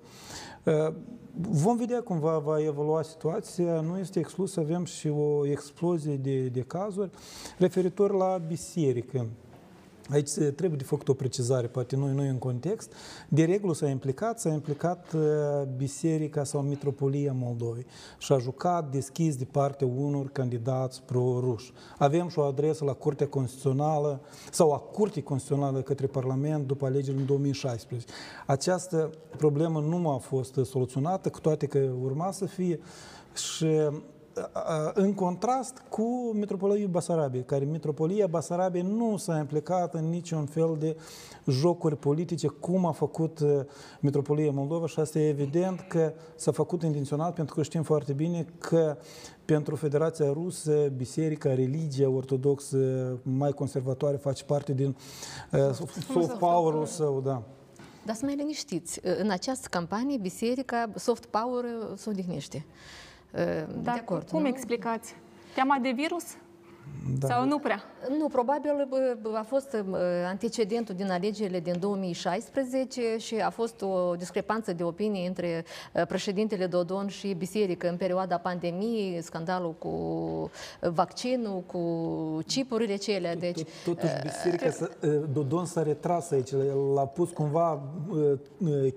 Uh, Vom vedea cum va, va evolua situația. Nu este exclus să avem și o explozie de, de cazuri referitor la biserică. Aici se trebuie de făcut o precizare, poate nu, nu e în context. De regulă s-a implicat, s-a implicat uh, Biserica sau Mitropolia Moldovei și a jucat deschis de partea unor candidați pro-ruși. Avem și o adresă la Curtea Constituțională sau a Curții Constituționale către Parlament după alegerile în 2016. Această problemă nu a fost soluționată, cu toate că urma să fie și în contrast cu Metropolia Basarabiei, care Metropolia Basarabiei nu s-a implicat în niciun fel de jocuri politice, cum a făcut Metropolia Moldova și asta e evident că s-a făcut intenționat, pentru că știm foarte bine că pentru Federația Rusă, biserica, religia ortodoxă mai conservatoare face parte din uh, soft power-ul său, da. Dar să mai liniștiți, în această campanie, biserica, soft power se odihnește. Dar de acord, cum nu? explicați? Teama de virus? Da. Sau nu prea? Nu, probabil a fost antecedentul din alegerile din 2016 și a fost o discrepanță de opinie între președintele Dodon și biserică în perioada pandemiei, scandalul cu vaccinul, cu chipurile cele. Deci, Totuși, biserica, Dodon s-a retras aici, l-a pus cumva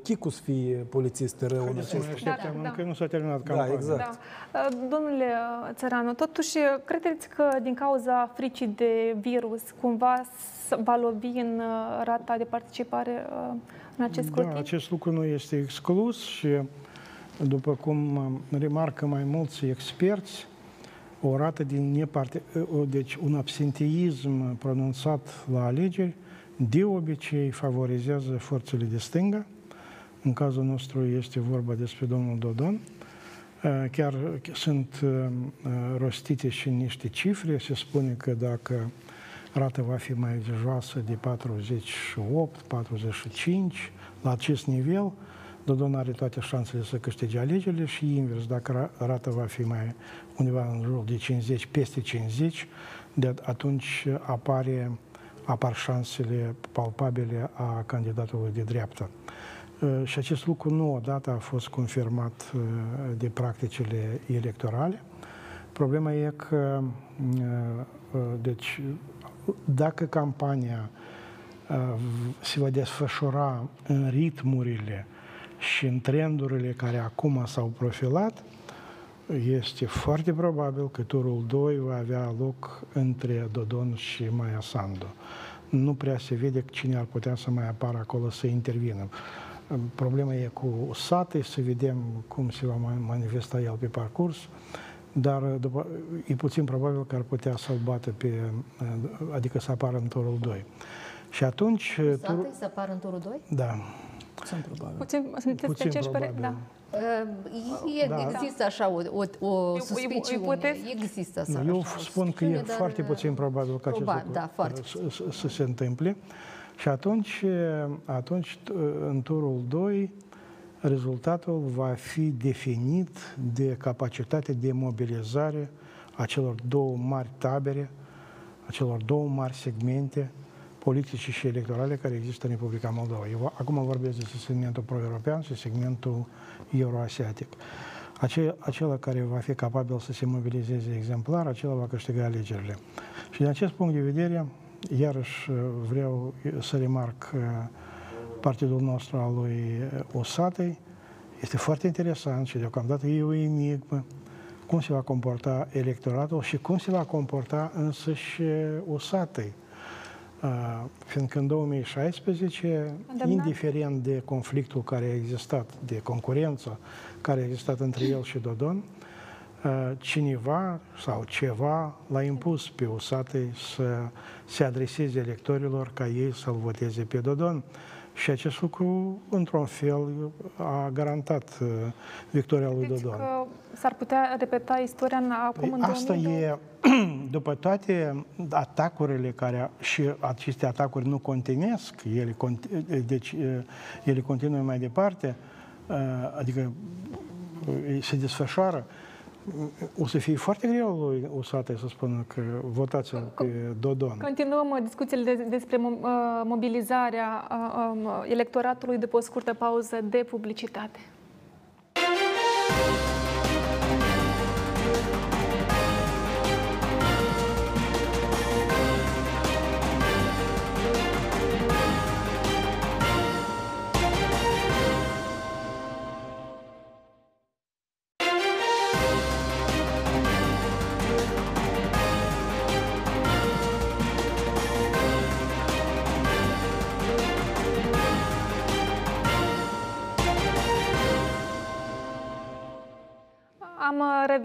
chicul să fie polițist rău în acest da, da, da. Încă nu s-a terminat campania. Da, exact. Da. Domnule Țăranu, totuși, credeți că din cauza fricii de virus, cumva va lovi în uh, rata de participare uh, în acest scrutin? Da, acest lucru nu este exclus și, după cum uh, remarcă mai mulți experți, o rată din neparte... deci un absenteism pronunțat la alegeri de obicei favorizează forțele de stânga. În cazul nostru este vorba despre domnul Dodon. Chiar sunt rostite și niște cifre. Se spune că dacă rata va fi mai joasă de 48, 45, la acest nivel, Dodon are toate șansele să câștige alegerile și invers, dacă rata va fi mai undeva în jur de 50, peste 50, de atunci apare, apar șansele palpabile a candidatului de dreapta. Uh, și acest lucru nu odată a fost confirmat uh, de practicile electorale. Problema e că, uh, deci, dacă campania se va desfășura în ritmurile și în trendurile care acum s-au profilat, este foarte probabil că turul 2 va avea loc între Dodon și Maia Sandu. Nu prea se vede cine ar putea să mai apară acolo să intervină. Problema e cu sate, să vedem cum se va manifesta el pe parcurs, dar după, e puțin probabil că ar putea să-l bată pe, adică să apară în turul 2. Și atunci... Sate tur... să apară în turul 2? Da. Puțin probabil. Puțin, sunteți puțin pe probabil. Da. E, da. Există așa o, o, o suspiciune. Există așa, Eu spun că e foarte puțin probabil că acest lucru da, foarte să, să se întâmple. Și atunci, atunci, în turul 2, rezultatul va fi definit de capacitatea de mobilizare a celor două mari tabere, a celor două mari segmente politice și electorale care există în Republica Moldova. Eu acum vorbesc despre segmentul pro-european și segmentul euroasiatic. Acela care va fi capabil să se mobilizeze exemplar, acela va câștiga alegerile. Și din acest punct de vedere, Iarăși uh, vreau să remarc uh, partidul nostru al lui uh, Osatei. Este foarte interesant și deocamdată e o enigmă cum se va comporta electoratul și cum se va comporta însăși Osatei. Uh, fiindcă în 2016, Ademnat. indiferent de conflictul care a existat, de concurență care a existat între el și Dodon, Uh, cineva sau ceva l-a impus pe Usate să se adreseze electorilor ca ei să-l voteze pe Dodon. Și acest lucru, într-un fel, a garantat uh, victoria lui Deci Dodon. că s-ar putea repeta istoria în, acum păi în Asta 2002? e, [CLEARS THROAT] după toate atacurile care, și aceste atacuri nu continuesc, ele, deci ele continuă mai departe, adică se desfășoară, o să fie foarte greu lui Usate să spună că votați pe Dodon. Continuăm uh, discuțiile de, despre uh, mobilizarea uh, um, electoratului după o scurtă pauză de publicitate. am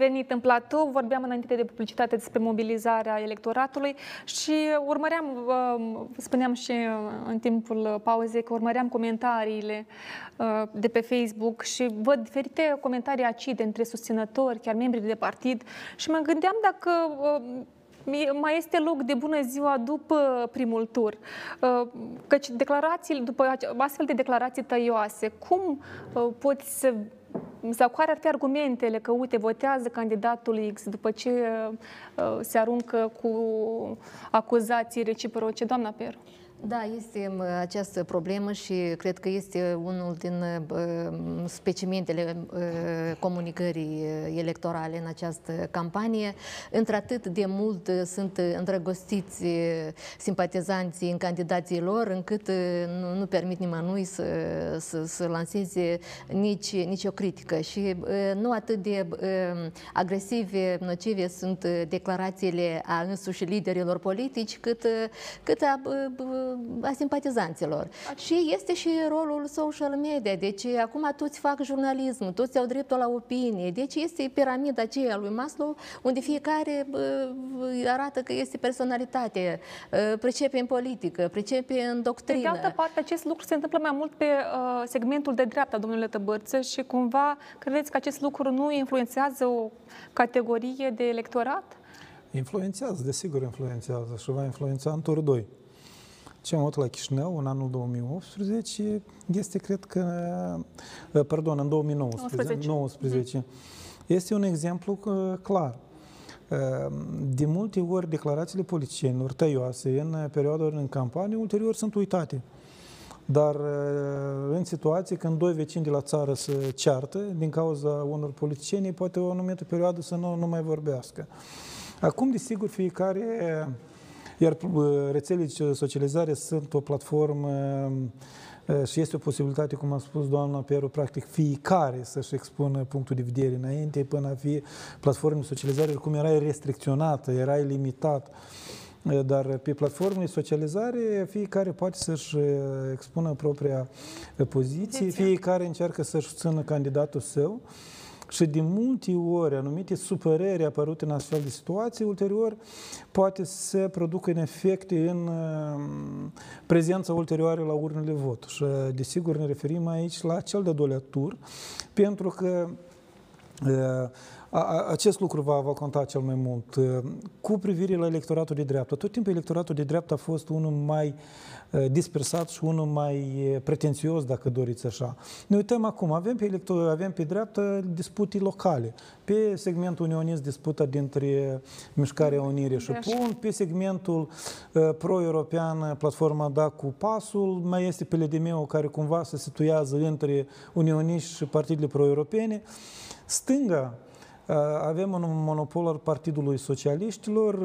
uh, revenit în platou, vorbeam înainte de publicitate despre mobilizarea electoratului și urmăream, uh, spuneam și uh, în timpul pauzei că urmăream comentariile de pe Facebook și văd diferite comentarii acide între susținători, chiar membri de partid și mă gândeam dacă mai este loc de bună ziua după primul tur. Căci declarațiile, după astfel de declarații tăioase, cum poți să sau care ar fi argumentele că, uite, votează candidatul X după ce uh, se aruncă cu acuzații reciproce? Doamna Peru. Da, este această problemă și cred că este unul din specimentele comunicării electorale în această campanie. Într-atât de mult sunt îndrăgostiți simpatizanții în candidații lor, încât nu, nu permit nimănui să, să, să lanseze nici, nici o critică. Și nu atât de agresive, nocive sunt declarațiile a însuși liderilor politici, cât, cât a a simpatizanților. Și este și rolul social media. Deci acum toți fac jurnalism, toți au dreptul la opinie. Deci este piramida aceea lui Maslow, unde fiecare arată că este personalitate, pricepe în politică, pricepe în doctrină. De altă parte, acest lucru se întâmplă mai mult pe uh, segmentul de dreapta, domnule Tăbărță, și cumva credeți că acest lucru nu influențează o categorie de electorat? Influențează, desigur influențează și va influența în tur 2. Ce am avut la Chișinău în anul 2018 este, cred că, uh, pardon, în 2019, 19. este un exemplu uh, clar. Uh, de multe ori declarațiile politicienilor tăioase în perioada în campanie, ulterior sunt uitate. Dar în situații când doi vecini de la țară se ceartă din cauza unor politicieni, poate o anumită perioadă să nu, nu mai vorbească. Acum, desigur, fiecare iar uh, rețelele de socializare sunt o platformă uh, și este o posibilitate, cum a spus doamna Peru, practic fiecare să-și expună punctul de vedere înainte până a fi platforme de socializare, cum era restricționată, era limitat. Uh, dar pe platformele de socializare fiecare poate să-și expună propria poziție, fiecare încearcă să-și țină candidatul său. Și de multe ori anumite supărări apărute în astfel de situații, ulterior poate să producă în efecte în uh, prezența ulterioară la urnele vot. Și desigur ne referim aici la cel de-al doilea tur, pentru că uh, acest lucru va, va conta cel mai mult. Cu privire la electoratul de dreapta, tot timpul electoratul de dreapta a fost unul mai dispersat și unul mai pretențios, dacă doriți așa. Ne uităm acum, avem pe, elector, avem pe dreapta dispute locale. Pe segmentul unionist disputa dintre Mișcarea Unire și PUN, pe segmentul uh, pro-european, platforma Da cu Pasul, mai este pe LDM-ul care cumva se situează între unioniști și partidele pro-europene. Stânga, avem un monopol al Partidului Socialiștilor.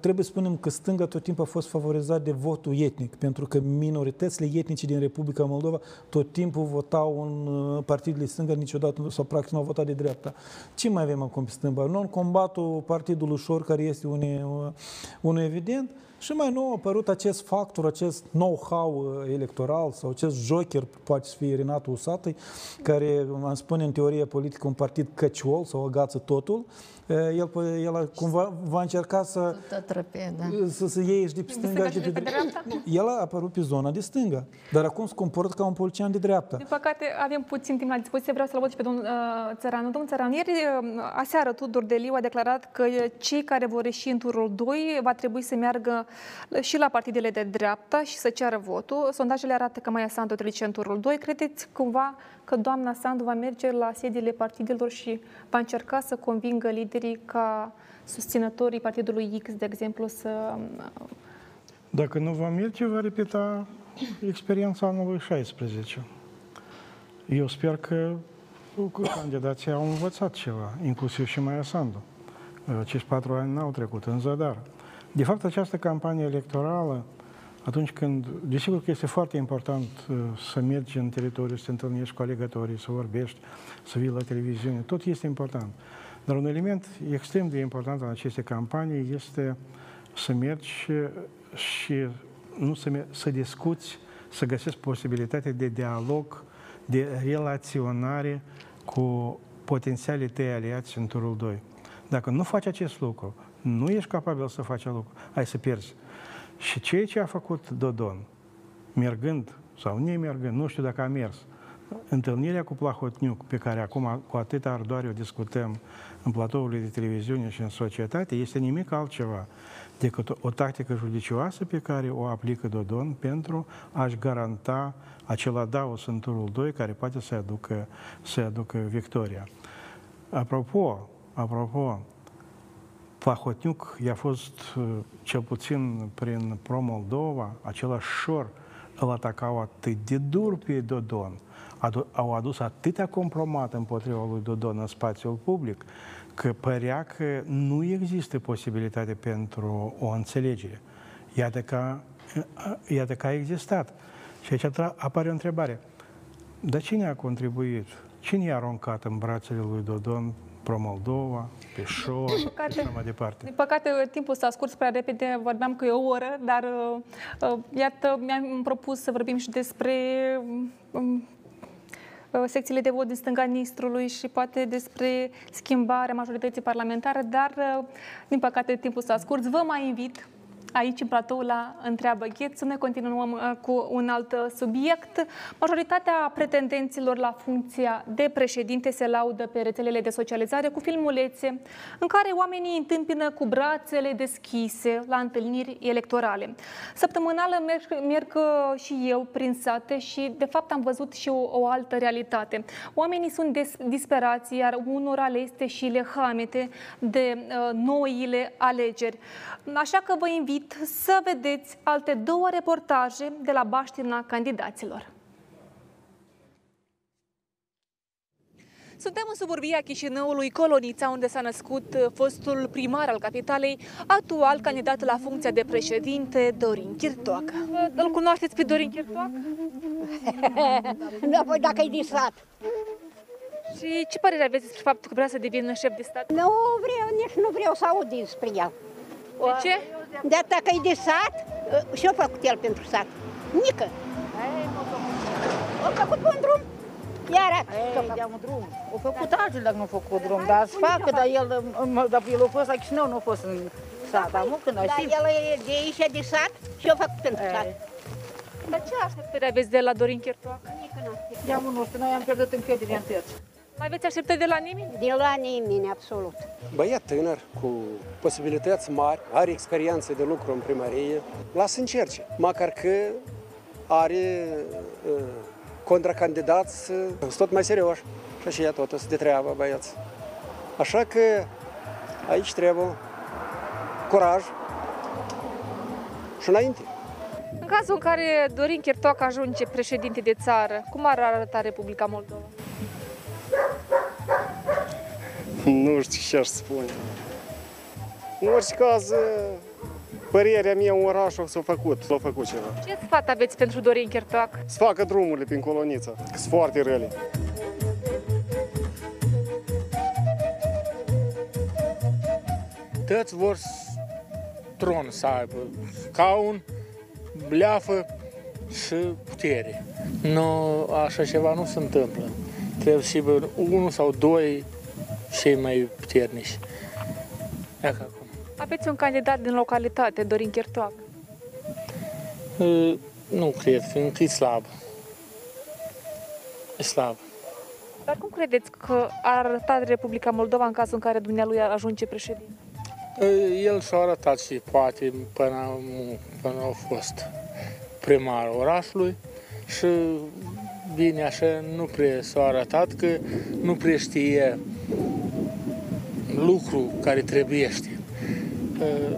Trebuie să spunem că stânga tot timpul a fost favorizat de votul etnic, pentru că minoritățile etnice din Republica Moldova tot timpul votau în partidele stânga, niciodată sau practic nu au votat de dreapta. Ce mai avem acum pe stânga? Non-combatul partidului ușor, care este unul, unul evident, și mai nou a apărut acest factor, acest know-how uh, electoral sau acest joker, poate să fie Renato Usatăi, care, am spune în teorie politică, un partid căciol sau agață totul, el, el cumva va încerca să, Trăpe, da. să, să iei de pe stânga și de, de dreapta. El a apărut pe zona de stânga, dar acum se comportă ca un politician de dreapta. Din păcate, avem puțin timp la dispoziție, vreau să-l văd și pe domnul uh, Țăranu. Domnul Țăranu, ieri, uh, aseară, Tudor Deliu a declarat că cei care vor ieși în turul 2 va trebui să meargă și la partidele de dreapta și să ceară votul. Sondajele arată că Maia Sandu trece în turul 2. Credeți cumva că doamna Sandu va merge la sediile partidelor și va încerca să convingă liderii ca susținătorii partidului X, de exemplu, să... Dacă nu va merge, va repeta experiența anului 16. Eu sper că, că candidații au învățat ceva, inclusiv și Maia Sandu. Acești patru ani n-au trecut în zadar. De fapt, această campanie electorală atunci când, desigur că este foarte important uh, să mergi în teritoriu, să te întâlnești cu alegătorii, să vorbești, să vii la televiziune, tot este important. Dar un element extrem de important în aceste campanii este să mergi și, și nu să, să discuți, să găsești posibilitatea de dialog, de relaționare cu potențialii tăi aliați în turul 2. Dacă nu faci acest lucru, nu ești capabil să faci lucru, ai să pierzi. Și ceea ce a făcut Dodon, mergând sau nemergând, nu știu dacă a mers, întâlnirea cu Plahotniuc, pe care acum cu atâta ardoare o discutăm în platourile de televiziune și în societate, este nimic altceva decât o, o tactică judicioasă pe care o aplică Dodon pentru a-și garanta acel adaos în turul 2 care poate să aducă, să aducă victoria. Apropo, apropo, Plahotniuc i-a fost, uh, cel puțin prin Pro-Moldova, același șor îl atacau atât de dur pe Dodon, au adus atâtea compromat împotriva lui Dodon în spațiul public, că părea că nu există posibilitate pentru o înțelegere. Iată că, iată că a existat. Și aici apare o întrebare. Dar cine a contribuit? Cine i-a aruncat în brațele lui Dodon Pro-Moldova, pe show și așa mai departe. Din păcate, timpul s-a scurs prea repede, vorbeam că e o oră, dar uh, iată, mi-am propus să vorbim și despre um, uh, secțiile de vot din stânga Nistrului și poate despre schimbarea majorității parlamentare, dar, uh, din păcate, timpul s-a scurs. Vă mai invit aici în platou la Întreabă Gheț. Noi continuăm uh, cu un alt uh, subiect. Majoritatea pretendenților la funcția de președinte se laudă pe rețelele de socializare cu filmulețe în care oamenii întâmpină cu brațele deschise la întâlniri electorale. Săptămânală merg, merg uh, și eu prin sate și de fapt am văzut și o, o altă realitate. Oamenii sunt des, disperați, iar unora le este și le hamete de uh, noile alegeri. Așa că vă invit invit să vedeți alte două reportaje de la baștina candidaților. Suntem în suburbia Chișinăului, Colonița, unde s-a născut uh, fostul primar al capitalei, actual candidat la funcția de președinte, Dorin Chirtoacă. Îl cunoașteți pe Dorin Chirtoacă? [LAUGHS] nu, păi dacă e din sat. Și ce părere aveți despre faptul că vrea să devină șef de stat? Nu vreau, nici nu vreau să aud despre el. De ce? De dacă e de sat, și a făcut el pentru sat. Nică. A făcut un drum. Iar Ei, de un drum. O făcut alții dacă nu a făcut drum, dar să facă, dar el, dar el a fost la Chișinău, nu a fost în sat. Am când Dar el e de aici, de sat, și a făcut pentru sat. Dar ce așteptări aveți de la Dorin Chertoacă? De nu știu, noi am pierdut încrederea în tăți. Mai aveți așteptări de la nimeni? De la nimeni, absolut. Băiat tânăr, cu posibilități mari, are experiență de lucru în primărie, lasă încerce. Măcar că are uh, contracandidați uh, tot mai serioși. Și așa e tot, de treabă, băieți. Așa că aici trebuie curaj și înainte. În cazul în care Dorin Chertoac ajunge președinte de țară, cum ar arăta Republica Moldova? Nu știu ce aș spune. În orice caz, părerea mea, orașul s-a făcut, s-a făcut ceva. Ce sfat aveți pentru Dorin Chertoac? Să facă drumurile prin coloniță, că sunt foarte rele. Toți vor tron să aibă, caun, bleafă și putere. Nu, așa ceva nu se întâmplă. Trebuie să fie unul sau doi cei mai puternici. Dacă acum. Aveți un candidat din localitate, Dorin Chertoac? Nu cred, fiindcă e slab. E slab. Dar cum credeți că ar arăta Republica Moldova în cazul în care dumnealui ajunge președinte? El și-a arătat și poate până, până a fost primar orașului și bine așa nu prea s-a arătat că nu prea știe lucru care trebuiește.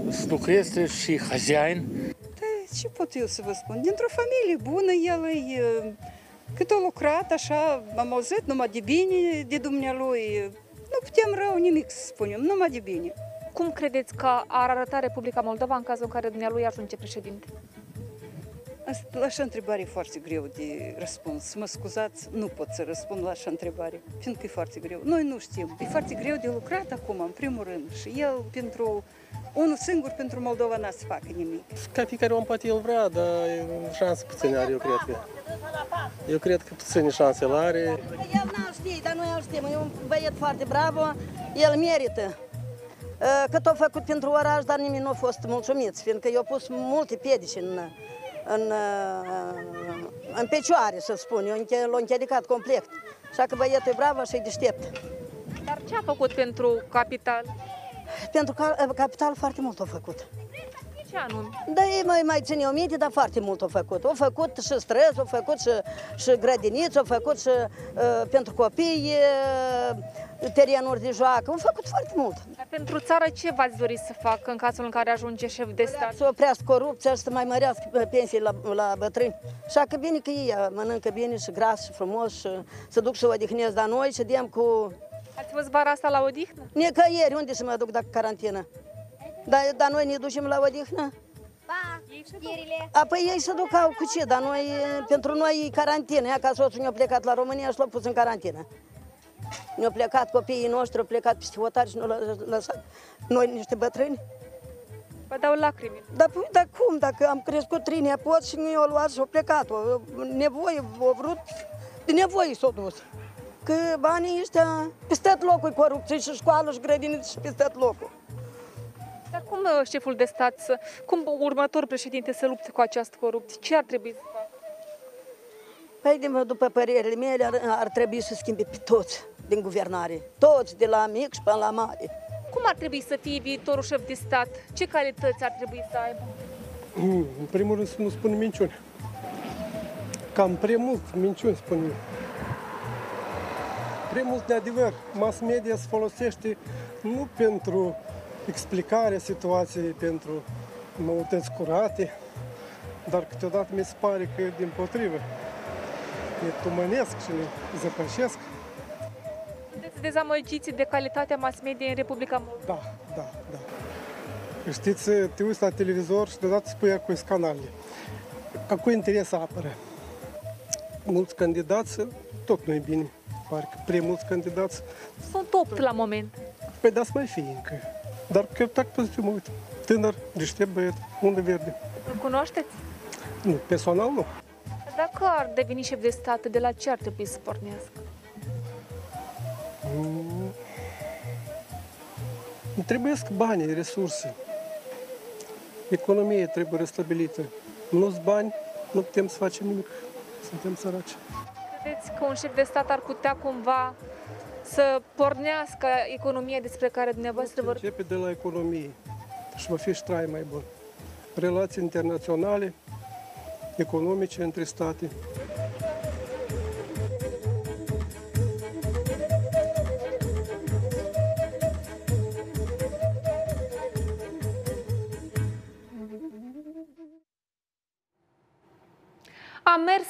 Să lucreze și hazain. Da, ce pot eu să vă spun? Dintr-o familie bună, el e... Cât a lucrat, așa, am auzit numai de bine de dumnealui. Nu putem rău nimic să spunem, numai de bine. Cum credeți că ar arăta Republica Moldova în cazul în care dumnealui ajunge președinte? La așa întrebare e foarte greu de răspuns. Mă scuzați, nu pot să răspund la așa întrebare, fiindcă e foarte greu. Noi nu știm. E foarte greu de lucrat acum, în primul rând. Și el, pentru unul singur, pentru Moldova, n-a să facă nimic. Ca fiecare om poate el vrea, dar șanse puține are, eu cred că. Eu cred că puține șanse el are. El n-a știi, dar noi îl știm. E un băiet foarte bravo, el merită. Uh, Cât a făcut pentru oraș, dar nimeni nu a fost mulțumiți, fiindcă i-au pus multe piedici în, în, uh, în picioare, să spun. Eu înche- l-a închedicat complet. Așa că băietul e bravo și e deștept. Dar ce a făcut pentru capital? Pentru că uh, capital foarte mult a făcut. Ce anume? Da, ei mai, mai ține o minte, dar foarte mult a făcut. Au făcut și străzi, au făcut și, și grădiniți, au făcut și uh, pentru copii uh, terenuri de joacă. Au făcut foarte mult. Dar pentru țară ce v-ați dori să facă în cazul în care ajunge șef de stat? Să oprească corupția și să mai mărească uh, pensii la, la bătrâni. Așa că bine că ei uh, mănâncă bine și gras și frumos și să duc să odihnesc, dar noi ședem cu... Ați fost vara asta la odihnă? Nicăieri, unde să mă duc dacă carantină? Dar, dar noi ne ducem la odihnă? Pa, știrile. Apoi ei se ducau cu ce, dar noi, pentru noi e carantină. Ia ca soțul ne-a plecat la România și l-a pus în carantină. Ne-au plecat copiii noștri, au plecat peste hotari și nu l-au lăsat. Noi niște bătrâni. Vă dau lacrimi. Dar, păi, dar cum? Dacă am crescut trei nepoți și nu i-au luat și au plecat. O, nevoie, au vrut, de nevoie s-au dus. Că banii ăștia, peste tot locul e corupție și școală și grădiniță și peste tot locul. Dar cum uh, șeful de stat, să, cum următorul președinte să lupte cu această corupție? Ce ar trebui să facă? Păi, de- după părerile mele, ar, ar trebui să schimbe pe toți din guvernare. Toți, de la mic și până la mare. Cum ar trebui să fie viitorul șef de stat? Ce calități ar trebui să aibă? În primul rând să nu spună minciuni. Cam prea mult minciuni spun eu. Prea mult de adevăr. Mass media se folosește nu pentru explicarea situației, pentru noutăți curate, dar câteodată mi se pare că din potrivă ne tumănesc și ne zăpășesc. Sunteți dezamăgiți de calitatea mass media în Republica Moldova? Da, da, da. Știți, te uiți la televizor și deodată spui a cui canalele. A cui interes apără? Mulți candidați, tot nu e bine. Pare că prea mulți candidați. Sunt 8 la moment. Păi da, să mai fie încă. Dar că tak pozitiv mă uit. Tânăr, deștept băiat, unde verde. Îl cunoașteți? Nu, personal nu. Dacă ar deveni șef de stat, de la ce ar trebui să pornească? Mm. Îmi trebuie bani, resurse. Economia trebuie restabilită. Nu-ți bani, nu putem să facem nimic. Suntem săraci. Credeți că un șef de stat ar putea cumva să pornească economia despre care dumneavoastră vă... Începe de la economie și va fi și trai mai bun. Relații internaționale, economice între state.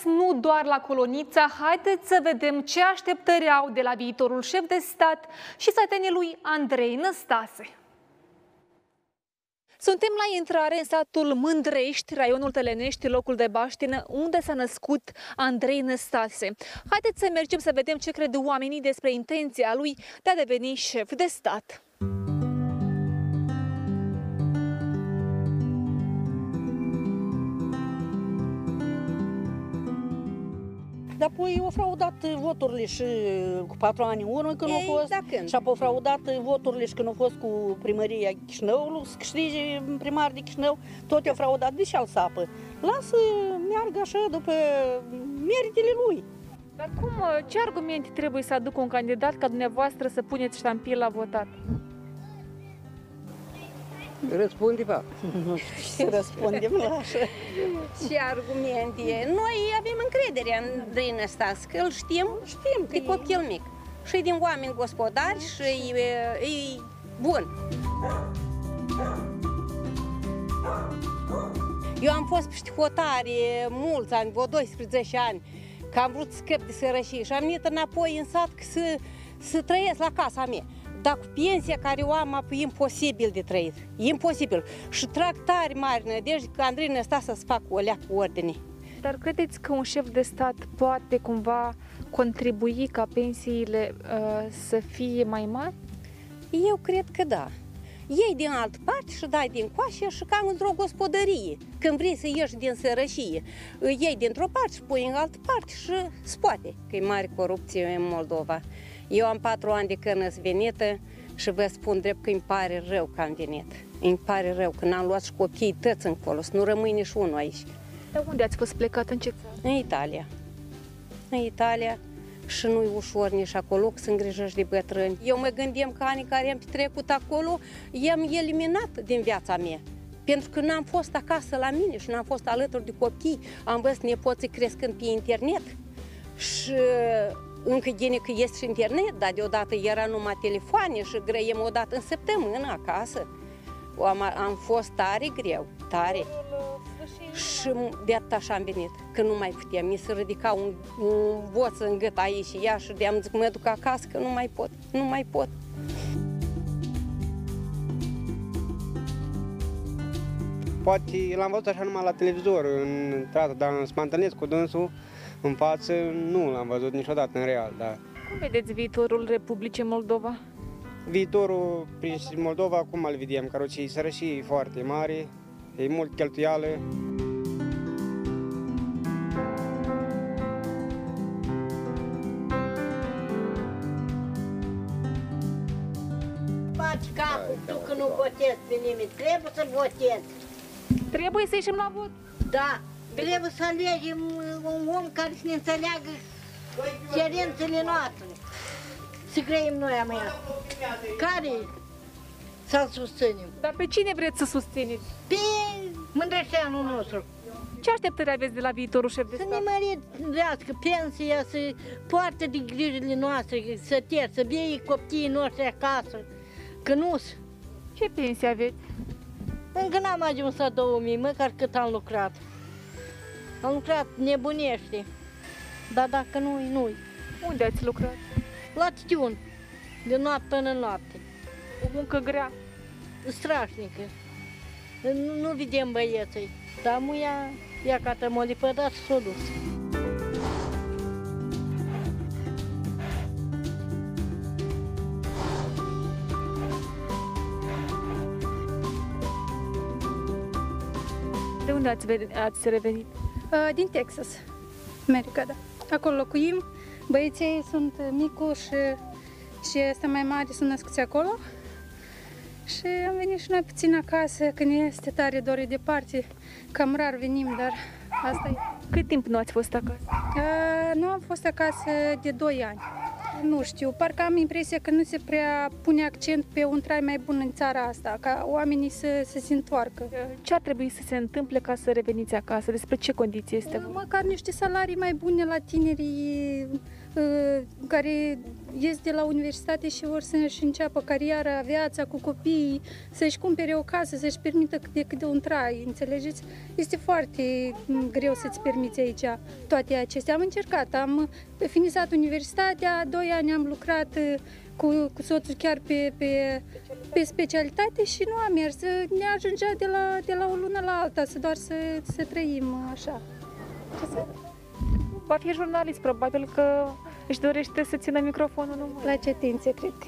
A mers nu doar la colonița, haideți să vedem ce așteptări au de la viitorul șef de stat și sătenii lui Andrei Năstase. Suntem la intrare în satul Mândrești, raionul Tălenești, locul de baștină, unde s-a născut Andrei Năstase. Haideți să mergem să vedem ce cred oamenii despre intenția lui de a deveni șef de stat. Dar apoi au fraudat voturile și cu patru ani în urmă când au Ei, fost da, când? și apoi au fraudat voturile și când au fost cu primăria Chișinăului, să câștige primar de Chișinău, tot i-au fraudat, de ce al sapă? Lasă meargă așa după meritele lui. Dar cum, ce argumente trebuie să aducă un candidat ca dumneavoastră să puneți ștampil la votat? Răspunde, pa. Nu [LAUGHS] știu ce răspundem la așa. Ce argumente? Noi avem încredere în Andrei Năstas, că îl știm, știm că e copil mic. Și e din oameni gospodari și e, e bun. Eu am fost peste hotare mulți ani, vreo 12 ani, că am vrut să scăp de sărășie și am venit înapoi în sat că să, să trăiesc la casa mea. Dar cu pensia care o am, apoi e imposibil de trăit. E imposibil. Și trag tare mari nădejde că Andrei Năsta să-ți facă o leacă ordine. Dar credeți că un șef de stat poate cumva contribui ca pensiile uh, să fie mai mari? Eu cred că da. iei din altă parte și dai din coașă și cam într-o gospodărie. Când vrei să ieși din sărășie, îi iei dintr-o parte și pui în altă parte și spoate, că e mare corupție în Moldova. Eu am patru ani de când sunt venită și vă spun drept că îmi pare rău că am venit. Îmi pare rău că n-am luat și copiii tăți încolo, să nu rămâi nici unul aici. Dar unde ați fost plecat? În ce țară? În Italia. În Italia și nu-i ușor nici acolo să îngrijești de bătrâni. Eu mă gândim că anii care am trecut acolo, i-am eliminat din viața mea. Pentru că n-am fost acasă la mine și n-am fost alături de copii. Am văzut nepoții crescând pe internet. Și încă gine că este și internet, dar deodată era numai telefoane și grăiem o dată în săptămână acasă. Am, am fost tare greu, tare. Și de atât așa am venit, că nu mai puteam. Mi se ridica un, un boț în gât aici și ea și de-am zis că mă duc acasă, că nu mai pot, nu mai pot. Poate l-am văzut așa numai la televizor, în teatru, dar să mă întâlnesc cu dânsul în față, nu l-am văzut niciodată în real, da. Cum vedeți viitorul Republicii Moldova? Viitorul prin Moldova, cum îl vedem? Că e sărășie foarte mare, e mult cheltuială. Bați capul, tu că nu votezi pe nimeni, trebuie să votezi. Trebuie să ieșim la vot? Da, trebuie să alegem un om care să ne înțeleagă cerințele noastre. Să grăim noi a mea. Care să-l susținem? Dar pe cine vreți să susțineți? Pe mândrășeanul nostru. Ce așteptări aveți de la viitorul șef de Să stat? ne mărească pensia, să poartă de grijile noastre, să ter, să vie copiii noștri acasă, că nu Ce pensie aveți? Încă n-am ajuns la 2000, măcar cât am lucrat. Am lucrat nebunește, dar dacă nu-i, nu-i. Unde ați lucrat? La Titiun, de noapte până în noapte. O muncă grea. Strașnică. Nu, nu vedem băieții, dar muia, ia ca m-a lepădat și s-a dus. De unde ați, veni- ați revenit? Uh, Din Texas, America, da. Acolo locuim. Băieții sunt uh, micu și, și ăsta mai mare sunt născuți acolo. Și am venit și noi puțin acasă, când este tare dor e departe. Cam rar venim, dar asta e. Cât timp nu ați fost acasă? Uh, nu am fost acasă de 2 ani. Nu știu, parcă am impresia că nu se prea pune accent pe un trai mai bun în țara asta, ca oamenii să, să se întoarcă. Ce ar trebui să se întâmple ca să reveniți acasă? Despre ce condiții este vorba? Măcar niște salarii mai bune la tinerii uh, care ies de la universitate și vor să-și înceapă cariera, viața cu copiii, să-și cumpere o casă, să-și permită cât de cât de un trai, înțelegeți? Este foarte mm, greu să-ți permiți aici toate acestea. Am încercat, am finizat universitatea, doi ani am lucrat uh, cu, cu soțul chiar pe, pe, pe specialitate și nu a mers. Ne ajungea de la, de la o lună la alta, să doar să, să trăim așa. Va fi jurnalist, probabil că își dorește să țină microfonul numai. La ce atenție, cred că.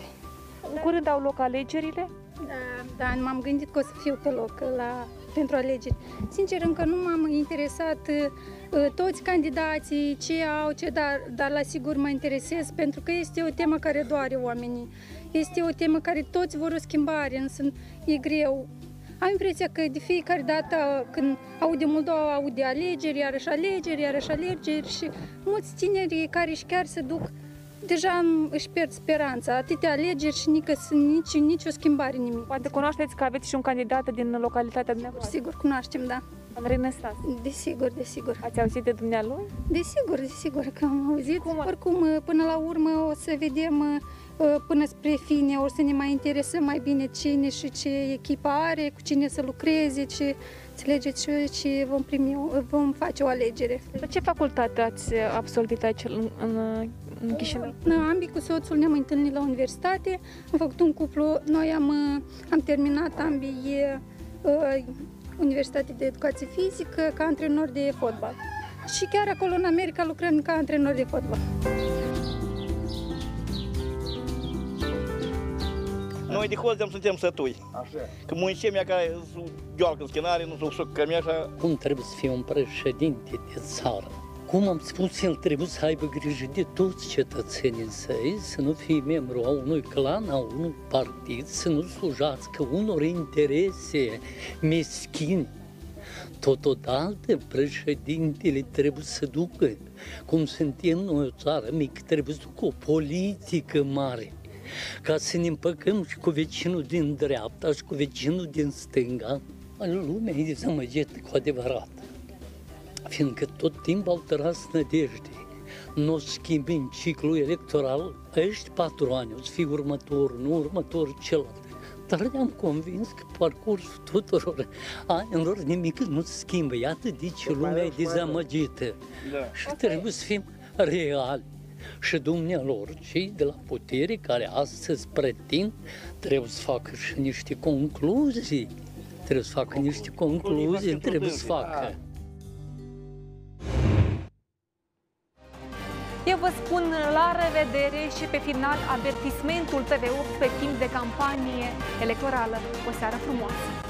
În curând au loc alegerile? Da, da, m-am gândit că o să fiu pe loc la, pentru alegeri. Sincer, încă nu m-am interesat uh, toți candidații, ce au, ce, dar, dar la sigur mă interesez pentru că este o temă care doare oamenii. Este o temă care toți vor o schimbare, însă e greu. Am impresia că de fiecare dată când aude Moldova, aude alegeri, iarăși alegeri, iarăși alegeri și mulți tineri care și chiar se duc deja își pierd speranța, atâtea alegeri și nici, nici, nici o schimbare nimic. Poate cunoașteți că aveți și un candidat din localitatea dumneavoastră? Sigur, cunoaștem, da. Andrei Năstas. Desigur, desigur. Ați auzit de dumnealui? Desigur, desigur că am auzit. Cum? Oricum, până la urmă o să vedem până spre fine, o să ne mai interesăm mai bine cine și ce echipă are, cu cine să lucreze, ce înțelegeți și ce vom primi, vom face o alegere. De ce facultate ați absolvit aici în, în, în Chișinău? Ambii cu soțul ne-am întâlnit la universitate, am făcut un cuplu, noi am, am terminat ambii uh, Universitate de Educație Fizică ca antrenor de fotbal. Și chiar acolo în America lucrăm ca antrenor de fotbal. Noi noi de hoți suntem sătui. Așa. Că muncim ea care gheoarcă în schinare, nu s-o suc cămeașa. Cum trebuie să fie un președinte de țară? Cum am spus, el trebuie să aibă grijă de toți cetățenii săi, să nu fie membru a unui clan, a unui partid, să nu slujească unor interese meschini. Totodată, președintele trebuie să ducă, cum suntem noi o țară mică, trebuie să ducă o politică mare ca să ne împăcăm și cu vecinul din dreapta și cu vecinul din stânga, lumea e dezamăgită cu adevărat. Fiindcă tot timpul au tras nădejde. Nu o schimbi în ciclu electoral, ăști patru ani o să fie următor, nu următor celălalt. Dar ne-am convins că parcursul tuturor anilor nimic nu se schimbă. Iată de ce lumea e dezamăgită. Da. Și trebuie să fim reali și dumnealor, cei de la putere care astăzi pretind, trebuie să facă și niște concluzii. Trebuie să facă niște concluzii, trebuie să facă. Eu vă spun la revedere și pe final avertismentul TV8 pe timp de campanie electorală. O seară frumoasă!